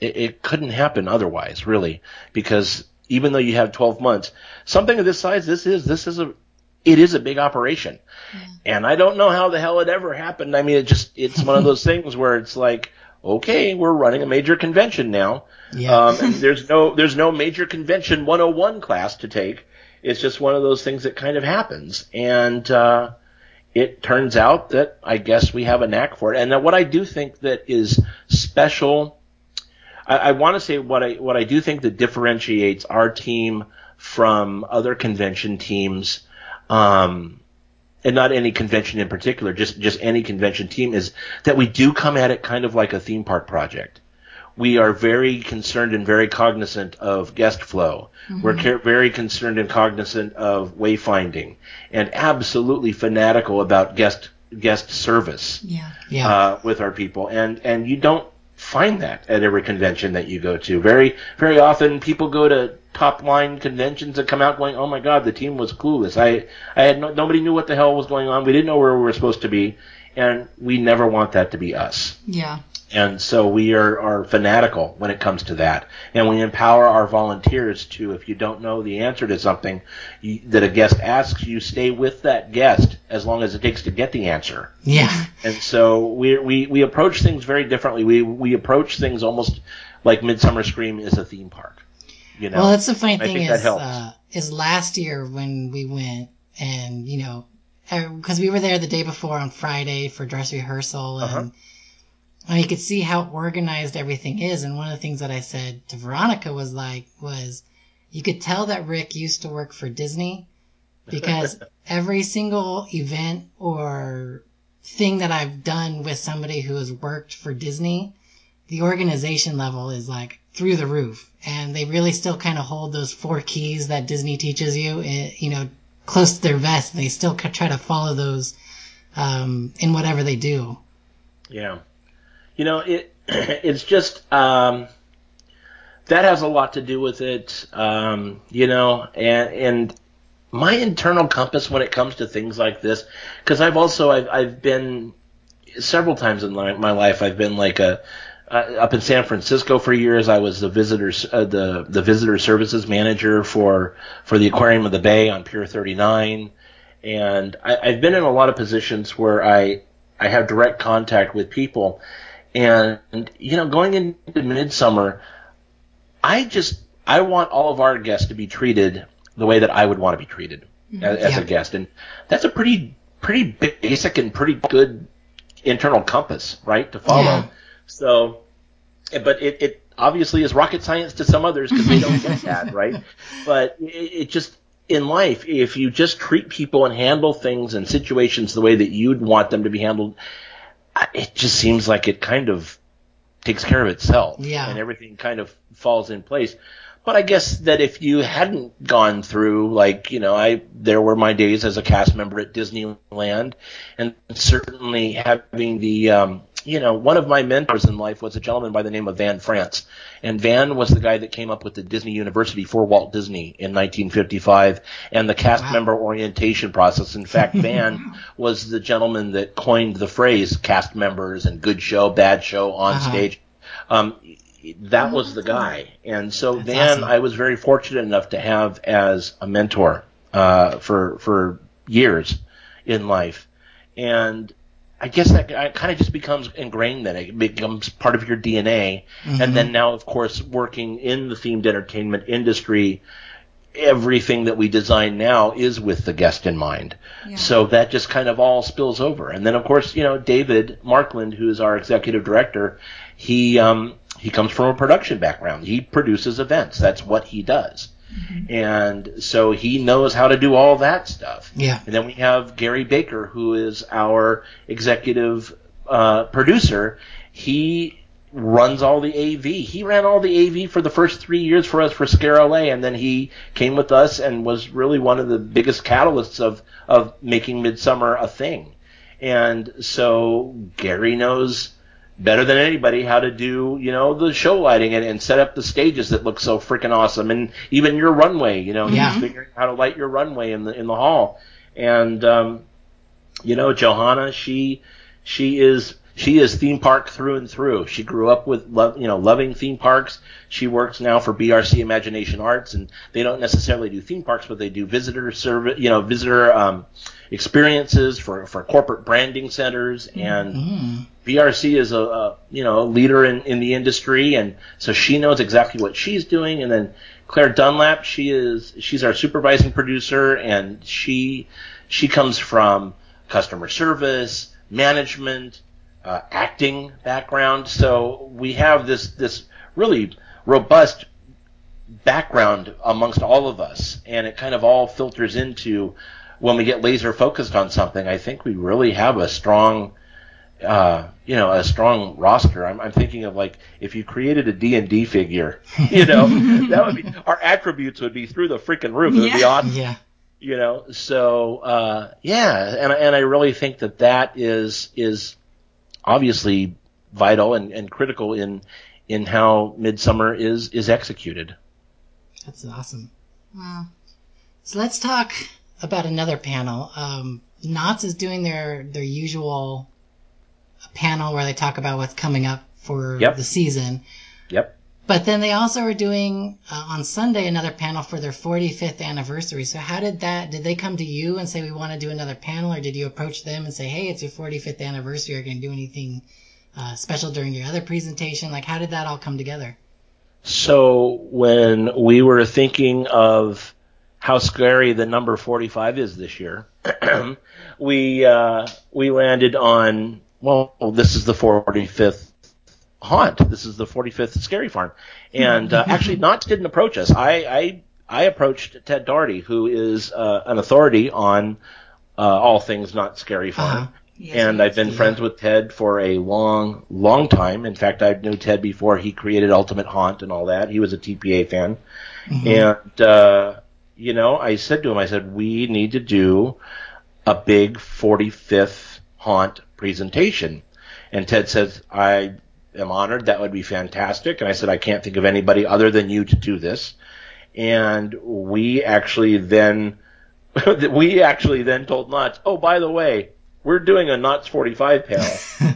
it, it couldn't happen otherwise, really, because even though you have 12 months, something of this size, this is this is a it is a big operation, yeah. and I don't know how the hell it ever happened. I mean, it just it's one of those things where it's like, okay, we're running a major convention now. Yeah. Um, and there's no there's no major convention 101 class to take. It's just one of those things that kind of happens, and uh, it turns out that I guess we have a knack for it. And what I do think that is special I, I want to say what I what I do think that differentiates our team from other convention teams, um, and not any convention in particular, just just any convention team, is that we do come at it kind of like a theme park project. We are very concerned and very cognizant of guest flow. Mm-hmm. We're very concerned and cognizant of wayfinding, and absolutely fanatical about guest guest service. Yeah. Yeah. Uh, with our people, and and you don't find that at every convention that you go to. Very, very often people go to top line conventions that come out going, "Oh my God, the team was clueless. I, I had no, nobody knew what the hell was going on. We didn't know where we were supposed to be, and we never want that to be us." Yeah. And so we are, are fanatical when it comes to that. And we empower our volunteers to, if you don't know the answer to something you, that a guest asks, you stay with that guest as long as it takes to get the answer. Yeah. And so we, we, we approach things very differently. We, we approach things almost like Midsummer Scream is a theme park. You know? Well, that's the funny thing is, uh, is last year when we went and, you know, because we were there the day before on Friday for dress rehearsal and uh-huh and you could see how organized everything is. And one of the things that I said to Veronica was like, was you could tell that Rick used to work for Disney because every single event or thing that I've done with somebody who has worked for Disney, the organization level is like through the roof. And they really still kind of hold those four keys that Disney teaches you, eh, you know, close to their vest. They still try to follow those um, in whatever they do. Yeah. You know, it it's just um, that has a lot to do with it. Um, you know, and and my internal compass when it comes to things like this, because I've also I've I've been several times in my, life I've been like a up in San Francisco for years. I was the visitors uh, the the visitor services manager for for the Aquarium of the Bay on Pier 39, and I, I've been in a lot of positions where I I have direct contact with people, and, you know, going into midsummer, I just, I want all of our guests to be treated the way that I would want to be treated mm-hmm. as, as yeah. a guest. And that's a pretty, pretty basic and pretty good internal compass, right, to follow. Yeah. So, but it, it obviously is rocket science to some others because they don't get that, right? But it, it just, in life, if you just treat people and handle things and situations the way that you'd want them to be handled, it just seems like it kind of takes care of itself. Yeah. And everything kind of falls in place. But I guess that if you hadn't gone through, like, you know, I, there were my days as a cast member at Disneyland and certainly having the, um, you know, one of my mentors in life was a gentleman by the name of Van France. And Van was the guy that came up with the Disney University for Walt Disney in 1955 and the cast wow. member orientation process. In fact, Van was the gentleman that coined the phrase cast members and good show, bad show, on uh-huh. stage. Um, that was the guy. And so That's Van, awesome. I was very fortunate enough to have as a mentor, uh, for, for years in life. And I guess that kind of just becomes ingrained then. It becomes part of your DNA. Mm-hmm. And then now, of course, working in the themed entertainment industry, everything that we design now is with the guest in mind. Yeah. So that just kind of all spills over. And then, of course, you know, David Markland, who is our executive director, he, um, he comes from a production background. He produces events. That's what he does. Mm-hmm. And so he knows how to do all that stuff. Yeah. And then we have Gary Baker, who is our executive uh, producer. He runs all the AV. He ran all the AV for the first three years for us for Scare LA, and then he came with us and was really one of the biggest catalysts of of making Midsummer a thing. And so Gary knows better than anybody how to do, you know, the show lighting and, and set up the stages that look so freaking awesome, and even your runway, you know, Yeah. figuring out how to light your runway in the in the hall. And um, you know, Johanna, she she is she is theme park through and through. She grew up with love, you know, loving theme parks. She works now for BRC Imagination Arts, and they don't necessarily do theme parks, but they do visitor service, you know, visitor um, experiences for for corporate branding centers and. Mm. BRC is a, a you know a leader in, in the industry, and so she knows exactly what she's doing. And then Claire Dunlap, she is she's our supervising producer, and she she comes from customer service, management, uh, acting background. So we have this this really robust background amongst all of us, and it kind of all filters into when we get laser focused on something. I think we really have a strong uh, you know, a strong roster. I'm, I'm thinking of like if you created a D and D figure, you know, that would be our attributes would be through the freaking roof. It would be Yeah. awesome, Yeah. you know. So uh, yeah, and and I really think that that is is obviously vital and, and critical in in how Midsummer is is executed. That's awesome. Wow. So let's talk about another panel. Um, Knott's is doing their their usual panel where they talk about what's coming up for Yep. the season. Yep. But then they also are doing uh, on Sunday another panel for their 45th anniversary. So how did that? Did they come to you and say we want to do another panel, or did you approach them and say, hey, it's your 45th anniversary? Are you going to do anything uh, special during your other presentation? Like how did that all come together? So when we were thinking of how scary the number 45 is this year, we uh, we landed on well, this is the 45th haunt. This is the 45th scary farm, and uh, actually, Knott's didn't approach us. I I, I approached Ted Doherty, who is uh, an authority on uh, all things Knott's Scary Farm. Uh-huh. Yes, and I've been Yeah. friends with Ted for a long, long time. In fact, I knew Ted before he created Ultimate Haunt and all that. He was a TPA fan. And, uh, you know, I said to him, I said, we need to do a big 45th Haunt presentation. And Ted says, I am honored. That would be fantastic. And I said, I can't think of anybody other than you to do this. And we actually then, we actually then told Knott's, oh, by the way, we're doing a Knott's 45 panel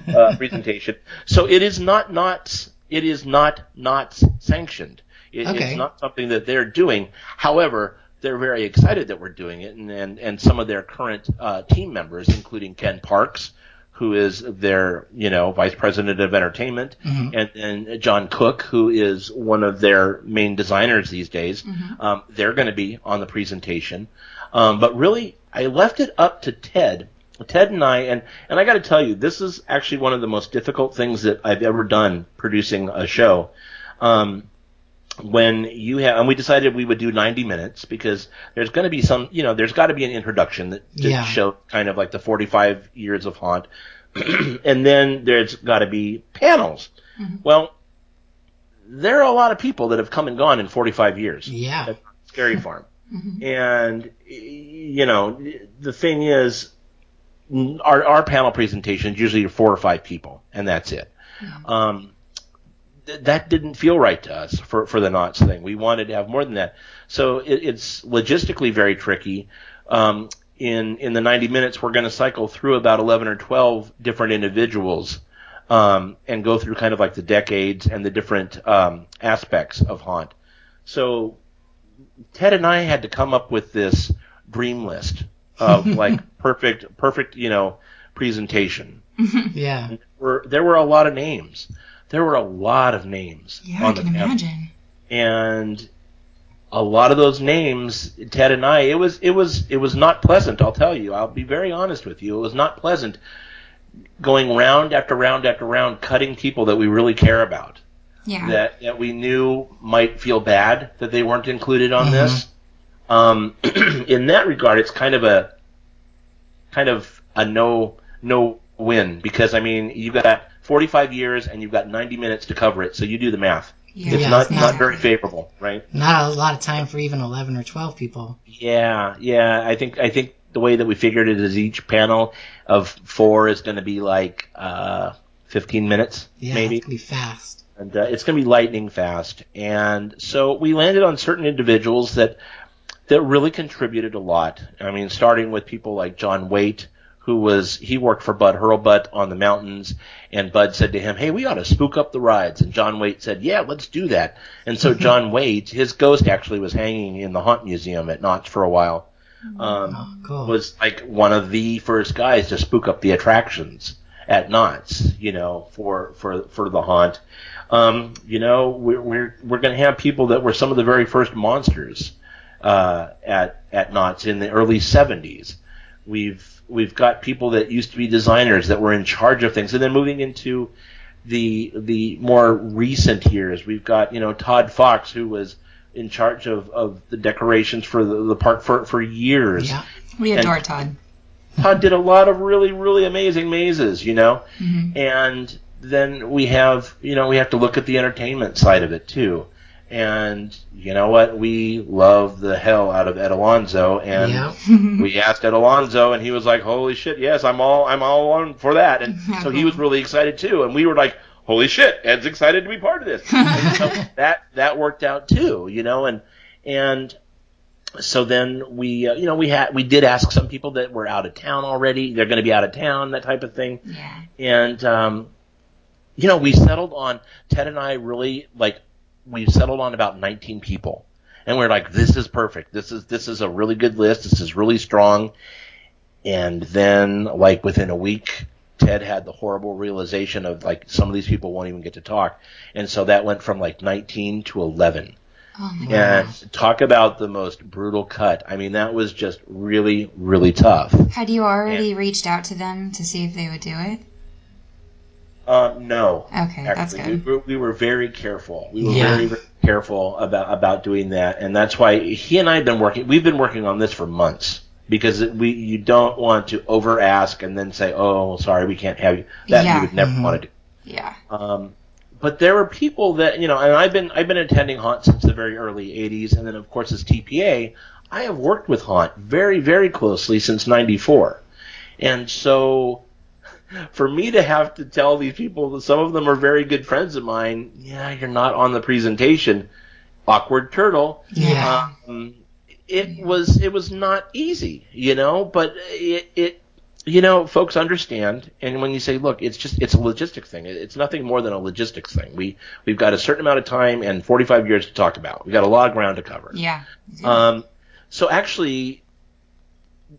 uh, presentation. So it is not Knott's, it is not Knott's sanctioned. It, Okay. It's not something that they're doing. However, they're very excited that we're doing it, and and, and some of their current uh, team members, including Ken Parks, who is their you know vice president of entertainment, and then John Cook, who is one of their main designers these days. Um, they're going to be on the presentation, um, but really, I left it up to Ted. Ted and I, and, and I got to tell you, this is actually one of the most difficult things that I've ever done producing a show. Um, when you have, and we decided we would do 90 minutes because there's going to be some, you know, there's got to be an introduction that to Yeah. show kind of like the 45 years of haunt, and then there's got to be panels. Well, there are a lot of people that have come and gone in 45 years. Yeah. Scary Farm, and you know, the thing is, our our panel presentations usually are four or five people, and that's it. Um, th- that didn't feel right to us for for the Knott's thing. We wanted to have more than that. So it, it's logistically very tricky. Um, in in the 90 minutes, we're going to cycle through about 11 or 12 different individuals um, and go through kind of like the decades and the different um, aspects of haunt. So Ted and I had to come up with this dream list of like perfect, perfect, you know, presentation. Yeah. Were there were a lot of names. There were a lot of names Yeah, I on the can panel. imagine. and a lot of those names, Ted and I, it was it was it was not pleasant. I'll tell you. I'll be very honest with you. It was not pleasant going round after round after round, cutting people that we really care about Yeah. that that we knew might feel bad that they weren't included on this. Um, in that regard, it's kind of a kind of a no no win because I mean you got 45 years and you've got 90 minutes to cover it. So you do the math. Yeah. It's Yeah, not it's not not- very favorable, right? Not a lot of time for even 11 or 12 people. Yeah, yeah. I think I think the way that we figured it is each panel of four is going to be like uh, 15 minutes, Yeah, maybe. it's gonna be fast. and uh, it's going to be lightning fast. And so we landed on certain individuals that that really contributed a lot. I mean, starting with people like John Waite, who was he worked for Bud Hurlbut on the mountains, and Bud said to him, "Hey, we ought to spook up the rides." And John Waite said, "Yeah, let's do that." And so John Waite, his ghost actually was hanging in the Haunt Museum at Knott's for a while. Um, Oh, was like one of the first guys to spook up the attractions at Knott's, you know, for for for the haunt. Um, you know, we're we're we're going to have people that were some of the very first monsters uh, at at Knott's in the early '70s. We've we've got people that used to be designers that were in charge of things, and then moving into the the more recent years, we've got you know Todd Fox who was in charge of, of the decorations for the, the park for, for years. yeah. We And- adore Todd. Todd did a lot of really, really amazing mazes, you know? Mhm. And then we have, you know, we have to look at the entertainment side of it too. And you know what? We love the hell out of Ed Alonzo, and yeah. we asked Ed Alonzo, and he was like, "Holy shit, yes, I'm all, I'm all on for that." And Yeah, so he was really excited too, and we were like, "Holy shit, Ed's excited to be part of this." and so that that worked out too, you know, and and so then we, uh, you know, we had we did ask some people that were out of town already. They're going to be out of town, that type of thing. Yeah. And um, you know, we settled on Ted and I really like we settled on about 19 people, and we're like, this is perfect. This is this is a really good list. This is really strong. And then, like within a week, Ted had the horrible realization of like some of these people won't even get to talk, and so that went from like 19 to 11. Oh my And talk about the most brutal cut. I mean, that was just really, really tough. Had you already reached out to them to see if they would do it? Uh, no. Okay, that's good. we were, we were very careful. We were Yeah. very, very careful about about doing that, and that's why he and I have been working. We've been working on this for months because we you don't want to over ask and then say, "Oh, sorry, we can't have you." That Yeah. you would never Mhm. want to do. Yeah. Um, but there were people that you know, and I've been I've been attending Haunt since the very early '80s, and then of course as TPA, I have worked with Haunt very very closely since '94, and so for me to have to tell these people that some of them are very good friends of mine, yeah, you're not on the presentation, awkward turtle. Yeah. Um, it was it was not easy, you know, but it it you know, folks understand, and when you say, look, it's just it's a logistics thing. It's nothing more than a logistics thing. We we've got a certain amount of time and 45 years to talk about. We've got a lot of ground to cover. Yeah. Um, so actually,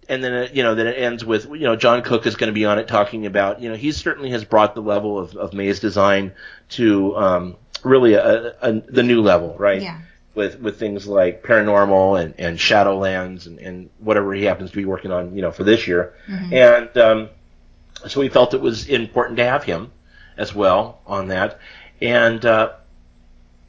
and then it, you know, then it ends with you know John Cook is going to be on it talking about you know he certainly has brought the level of, of maze design to um, really a, a, the new level, right? yeah. With with things like paranormal and, and Shadowlands and, and whatever he happens to be working on, you know, for this year, Mhm. and um, so we felt it was important to have him as well on that, and. Uh,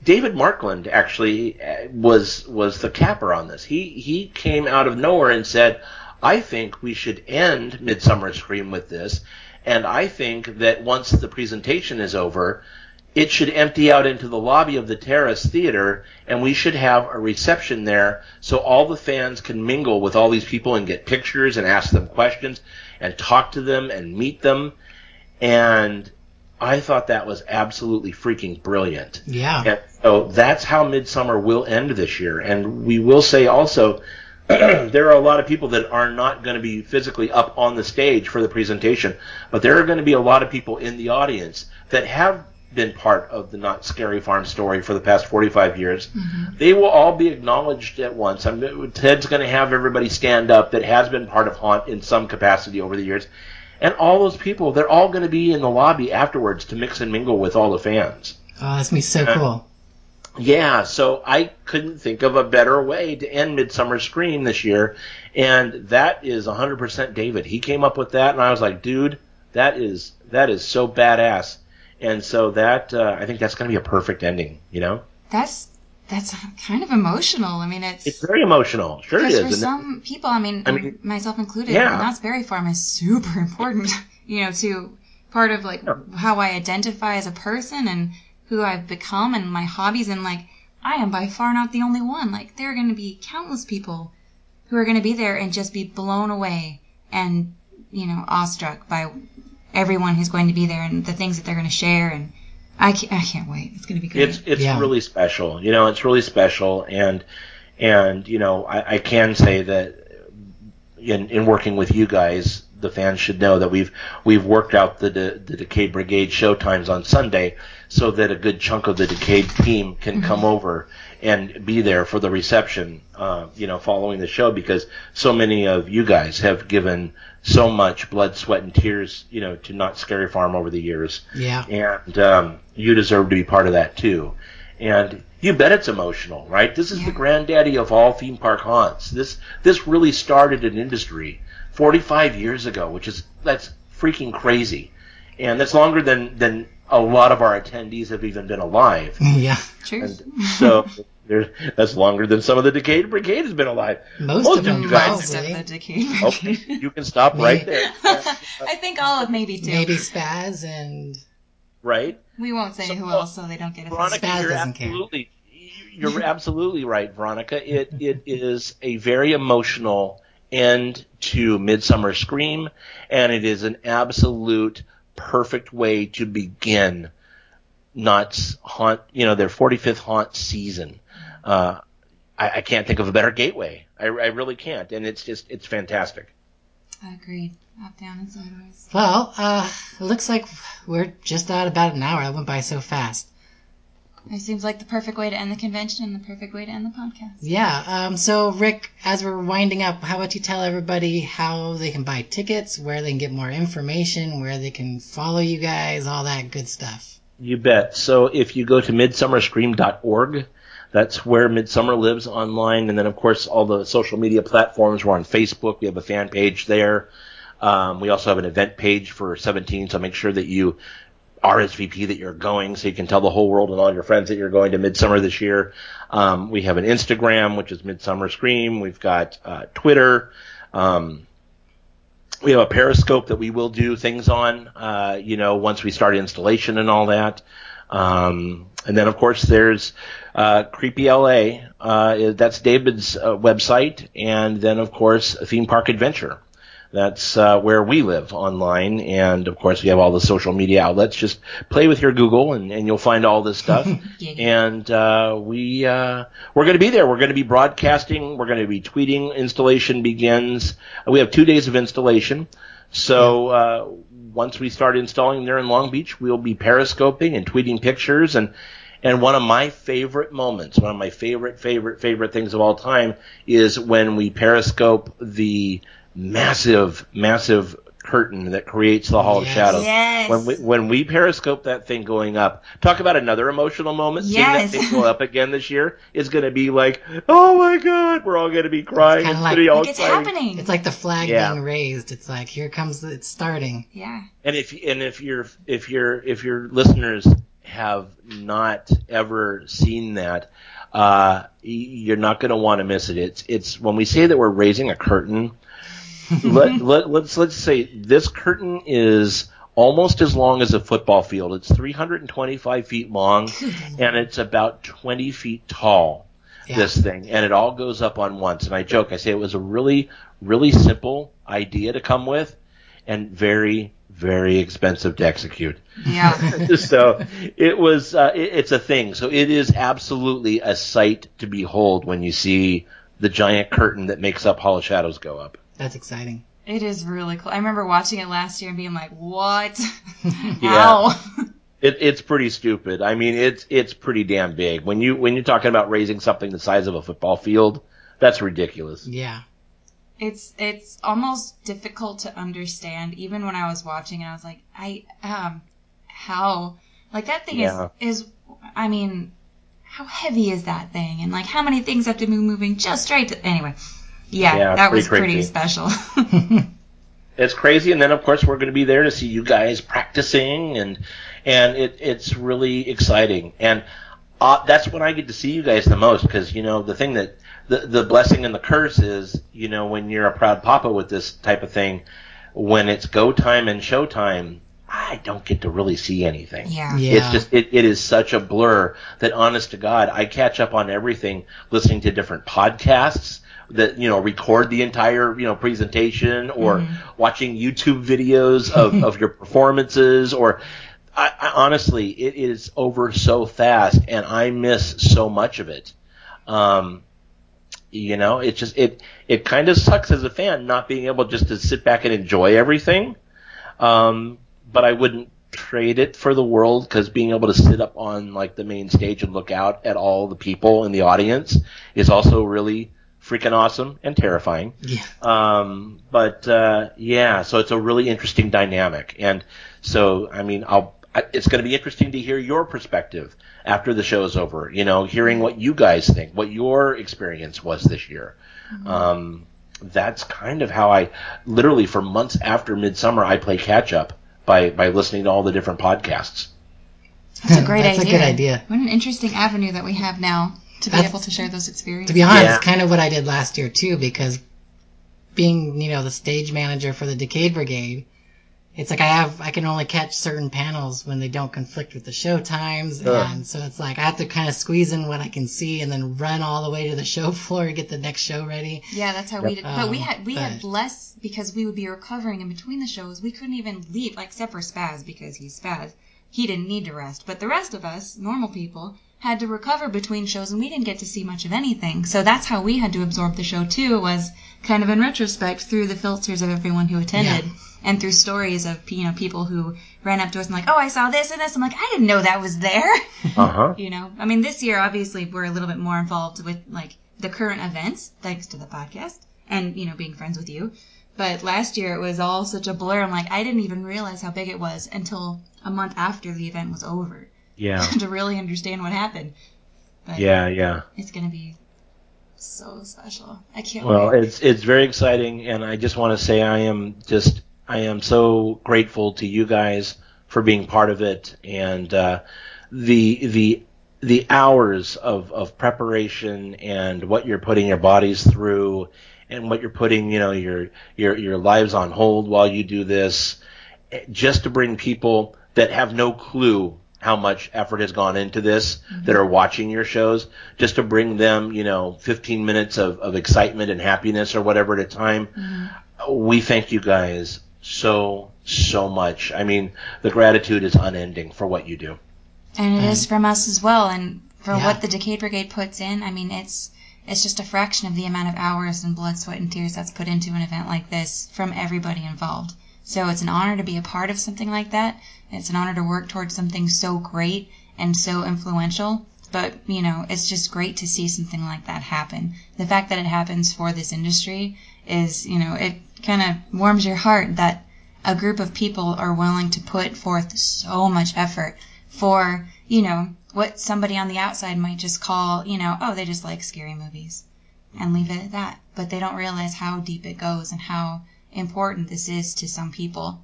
David Markland actually uh, was was the capper on this. He he came out of nowhere and said, "I think we should end Midsummer Scream with this, and I think that once the presentation is over, it should empty out into the lobby of the Terrace Theater, and we should have a reception there so all the fans can mingle with all these people and get pictures and ask them questions and talk to them and meet them." And I thought that was absolutely freaking brilliant. Yeah. And so that's how Midsummer will end this year. And we will say also, there are a lot of people that are not going to be physically up on the stage for the presentation, but there are going to be a lot of people in the audience that have been part of the Knott's Scary Farm story for the past 45 years. Mm-hmm. They will all be acknowledged at once. I mean, Ted's going to have everybody stand up that has been part of Haunt in some capacity over the years. And all those people, they're all going to be in the lobby afterwards to mix and mingle with all the fans. Oh, that's gonna be so cool. Yeah, so I couldn't think of a better way to end Midsummer Scream this year, and that is 100% David. He came up with that, and I was like, dude, that is that is so badass. And so that uh, I think that's going to be a perfect ending. You know, That's that's kind of emotional. I mean, it's it's very emotional. Sure it is. for some people, I mean, I mean- myself included, Yeah. Knott's Berry Farm is super important. You know, to part of like how I identify as a person and who I've become and my hobbies and like I am by far not the only one. Like there are going to be countless people who are going to be there and just be blown away and you know awestruck by everyone who's going to be there and the things that they're going to share and I can't, I can't wait. It's going to be great. It's it's Yeah. really special. You know, it's really special, and and you know, I, I can say that in in working with you guys, the fans should know that we've we've worked out the the, the Decayed Brigade show times on Sunday so that a good chunk of the Decayed team can come over and be there for the reception. Uh, you know, following the show because so many of you guys have given so much blood, sweat, and tears. You know, to Knott's Scary Farm over the years Yeah. and um, you deserve to be part of that too. And you bet it's emotional, right? This is the granddaddy of all theme park haunts. This this really started an industry 45 years ago, which is that's freaking crazy, and that's longer than than a lot of our attendees have even been alive. Mm, yeah. True. And so there's that's longer than some of the Decayed Brigade has been alive. Most Most of them, of you guys- Most of the decade. Okay, you can stop right there. I think all of maybe two. Maybe Spaz and Right? We won't say So- who else so they don't get Veronica, offended. Spaz you're doesn't care. absolutely you're absolutely right, Veronica. It it is a very emotional end to Midsummer Scream, and it is an absolute perfect way to begin Knott's haunt. You know their 45th haunt season. Uh, I, I can't think of a better gateway. I, I really can't, and it's just it's fantastic. I Agreed. Up, down, and sideways. well, uh, it looks like we're just at about an hour. That went by so fast. It seems like the perfect way to end the convention and the perfect way to end the podcast. Yeah. Um, so, Rick, as we're winding up, how about you tell everybody how they can buy tickets, where they can get more information, where they can follow you guys, all that good stuff. You bet. So if you go to midsummerscream.org, that's where Midsummer lives online. And then, of course, all the social media platforms. We're on Facebook. We have a fan page there. Um, we also have an event page for 17, so make sure that you RSVP that you're going so you can tell the whole world and all your friends that you're going to Midsummer this year. Um, we have an Instagram, which is Midsummer Scream. We've got uh, Twitter. Um, we have a Periscope that we will do things on, uh, you know, once we start installation and all that. Um, and then, of course, there's uh, Creepy LA. Uh, that's David's uh, website. And then, of course, Theme Park Adventure. That's uh, where we live online, and of course we have all the social media outlets. Just play with your Google, and, and you'll find all this stuff. Yeah. and uh, we uh, we're going to be there. We're going to be broadcasting. We're going to be tweeting. Installation begins. We have two days of installation. So uh, once we start installing there in Long Beach, we'll be periscoping and tweeting pictures and. And one of my favorite moments, one of my favorite, favorite, favorite things of all time is when we periscope the massive, massive curtain that creates the Hall Yes. of Shadows. Yes. When we when we periscope that thing going up, talk about another emotional moment. Yes. Seeing that thing go up again this year is going to be like, oh my god, we're all going to be crying. kinda It's like- all Like it's exciting. happening. It's like the flag Yeah. being raised. It's like here comes the, it's starting. yeah. And if and if your if your if your listeners have not ever seen that, uh, you're not going to want to miss it. It's it's when we say that we're raising a curtain. Let, let let's let's say this curtain is almost as long as a football field. It's 325 feet long, and it's about 20 feet tall. Yeah. This thing, and it all goes up on once. And I joke, I say it was a really, really simple idea to come with, and very, very expensive to execute. Yeah. so it was, uh, it, it's a thing. So it is absolutely a sight to behold when you see the giant curtain that makes up Hall of Shadows go up. That's exciting. It is really cool. I remember watching it last year and being like, "What? How?" It, it's pretty stupid. I mean, it's it's pretty damn big. When you when you're talking about raising something the size of a football field, that's ridiculous. Yeah. It's it's almost difficult to understand. Even when I was watching, it, I was like, "I um, how? Like that thing Yeah. is is. I mean, how heavy is that thing? And like, how many things have to be moving just right to anyway." Yeah, Yeah, that pretty was pretty special. it's crazy and then of course we're going to be there to see you guys practicing and and it it's really exciting and uh, that's when I get to see you guys the most because you know the thing that the the blessing and the curse is you know when you're a proud papa with this type of thing when it's go time and show time I don't get to really see anything. Yeah. Yeah. It's just it, it is such a blur that honest to God, I catch up on everything listening to different podcasts that you know record the entire you know presentation or Mm-hmm. watching YouTube videos of, of your performances or I, I honestly it is over so fast and I miss so much of it. Um, you know, it just it it kind of sucks as a fan not being able just to sit back and enjoy everything. Um, but I wouldn't trade it for the world because being able to sit up on like the main stage and look out at all the people in the audience is also really freaking awesome and terrifying. Yeah. Um, but uh, yeah, so it's a really interesting dynamic, and so I mean, I'll. I- It's going to be interesting to hear your perspective after the show's over. You know, hearing what you guys think, what your experience was this year. Um, that's kind of how I, literally, for months after Midsummer, I play catch up by by listening to all the different podcasts. That's a great idea. That's a good idea. What an interesting avenue that we have now to be That's- able to share those experiences. To be honest, Yeah. it's kind of what I did last year too, because being, you know, the stage manager for the Decayed Brigade, it's like I have, I can only catch certain panels when they don't conflict with the show times, Ugh. and so it's like I have to kind of squeeze in what I can see and then run all the way to the show floor to get the next show ready. Yeah, that's how we did. But we Um, had we had less because we would be recovering in between the shows. We couldn't even leave, like except for Spaz because he's Spaz. He didn't need to rest, but the rest of us, normal people, had to recover between shows, and we didn't get to see much of anything. So that's how we had to absorb the show too. Was kind of in retrospect through the filters of everyone who attended. And through stories of you know people who ran up to us and like, oh, I saw this and this. I'm like, I didn't know that was there. Uh huh. you know i mean this year obviously we're a little bit more involved with like the current events thanks to the podcast and you know being friends with you but last year it was all such a blur i'm like i didn't even realize how big it was until a month after the event was over Yeah. to really understand what happened but Yeah. Yeah. it's gonna be so special i can't Well, wait it's it's very exciting, and I just want to say I am just I am so grateful to you guys for being part of it, and uh, the the the hours of of preparation and what you're putting your bodies through, and what you're putting you know your your your lives on hold while you do this, eh, just to bring people that have no clue how much effort has gone into this that are watching your shows just to bring them you know 15 minutes of, of excitement and happiness or whatever at a time. We thank you guys so so much. I mean the gratitude is unending for what you do. And it is from us as well. And for Yeah. what the Decayed Brigade puts in i mean it's it's just a fraction of the amount of hours and blood sweat and tears that's put into an event like this from everybody involved so it's an honor to be a part of something like that. It's an honor to work towards something so great and so influential. But you know it's just great to see something like that happen. The fact that it happens for this industry is you know it kind of warms your heart that a group of people are willing to put forth so much effort for, you know, what somebody on the outside might just call, you know, oh, they just like scary movies and leave it at that. But they don't realize how deep it goes and how important this is to some people.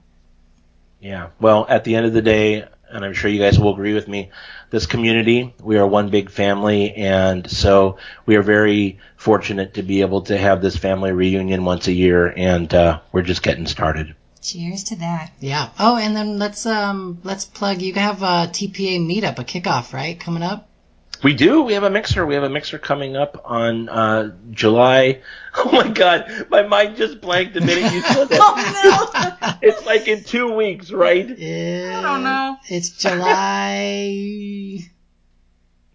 Yeah. Well, at the end of the day, and I'm sure you guys will agree with me, this community, we are one big family, and so we are very fortunate to be able to have this family reunion once a year, and uh, we're just getting started. Cheers to that. Yeah. Oh, and then let's um let's plug. You have a TPA meetup, a kickoff, right, coming up. We do. We have a mixer. We have a mixer coming up on uh, July. Oh my God, my mind just blanked the minute you said that. Oh It's like in two weeks, right? Yeah. I don't know. It's July.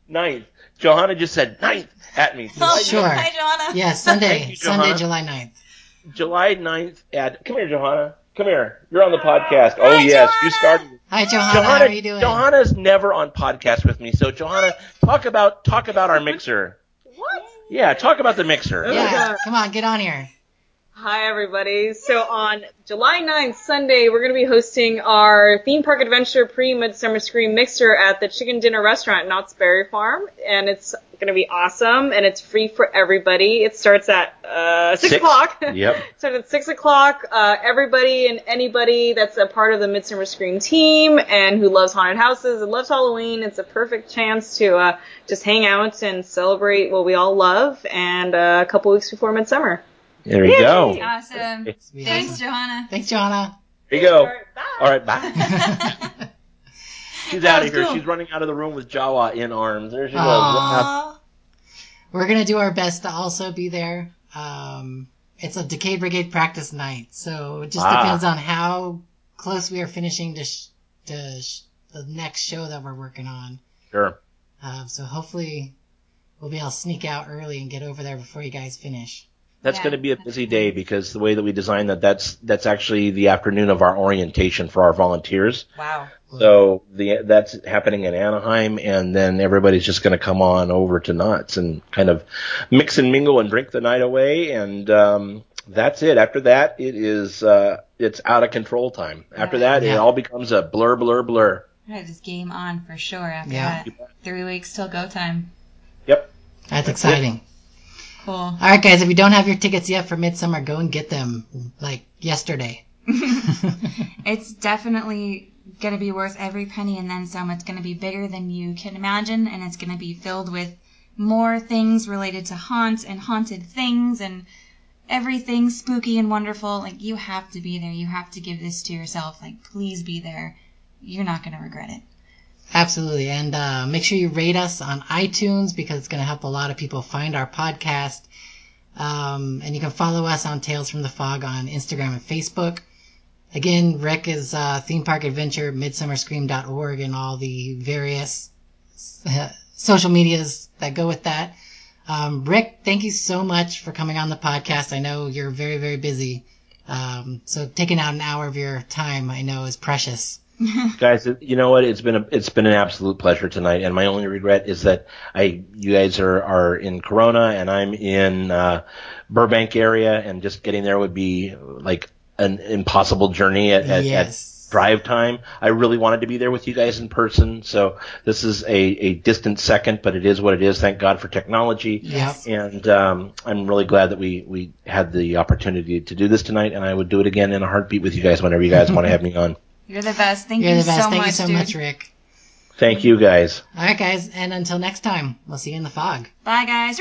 Ninth. Johanna just said ninth at me. no! Sure. Hi, Joanna. yeah, Sunday, Thank you, Sunday, July 9th. July 9th at. Come here, Johanna. Come here. You're on the podcast. Oh Hi, yes, you started. Hi, Johanna. Johanna, how are you doing? Johanna's never on podcast with me, so Johanna, talk about talk about our mixer. What? Yeah, talk about the mixer. Yeah, come on, get on here. Hi, everybody. So on July 9th, Sunday, we're going to be hosting our theme park adventure pre-midsummer scream mixer at the Chicken Dinner Restaurant, Knott's Berry Farm, and it's going to be awesome, and it's free for everybody. It starts at uh, six, Six? o'clock. Yep. starts at six o'clock. Uh, everybody and anybody that's a part of the Midsummer Scream team and who loves haunted houses and loves Halloween, it's a perfect chance to uh, just hang out and celebrate what we all love. And uh, a couple weeks before Midsummer. There you go. Awesome. We Thanks, have- Johanna. Thanks, Johanna. There you go. All right, bye. All right, bye. She's out of here. cool. She's running out of the room with Jawa in arms. There she goes. Aw. We're gonna do our best to also be there. Um, it's a Decayed Brigade practice night, so it just Ah. depends on how close we are finishing to, sh- to sh- the next show that we're working on. Sure. Um, so hopefully we'll be able to sneak out early and get over there before you guys finish. That's Yeah, going to be a busy day because the way that we designed that, that's that's actually the afternoon of our orientation for our volunteers. Wow. So the that's happening in Anaheim, and then everybody's just going to come on over to Knott's and kind of mix and mingle and drink the night away, and um, that's it. After that, it is uh, it's out of control time. After that, it all becomes a blur, blur, blur. I have this game on for sure after Yeah. that. Three weeks till go time. Yep. That's That's, it. Cool. All right, guys, if you don't have your tickets yet for Midsummer, go and get them like yesterday. it's definitely going to be worth every penny and then some. It's going to be bigger than you can imagine, and it's going to be filled with more things related to haunts and haunted things and everything spooky and wonderful. Like, you have to be there. You have to give this to yourself. Like, please be there. You're not going to regret it. Absolutely. And uh, make sure you rate us on iTunes because it's going to help a lot of people find our podcast. Um, and you can follow us on Tales from the Fog on Instagram and Facebook. Again, Rick is uh, Theme Park Adventure, MidsummerScream.org, and all the various social medias that go with that. Um, Rick, thank you so much for coming on the podcast. I know you're very, very busy. Um, so taking out an hour of your time, I know, is precious. guys you know what it's been a, it's been an absolute pleasure tonight and my only regret is that i you guys are are in corona and i'm in uh burbank area and just getting there would be like an impossible journey at, at, Yes. at drive time i really wanted to be there with you guys in person so this is a a distant second but it is what it is thank god for technology Yep. and um, I'm really glad that we, we had the opportunity to do this tonight, and I would do it again in a heartbeat with you guys whenever you guys want to have me on. You're the best. Thank You're you the best. so Thank much, you so dude. much, Rick. Thank you guys. All right, guys, and until next time, we'll see you in the fog. Bye, guys.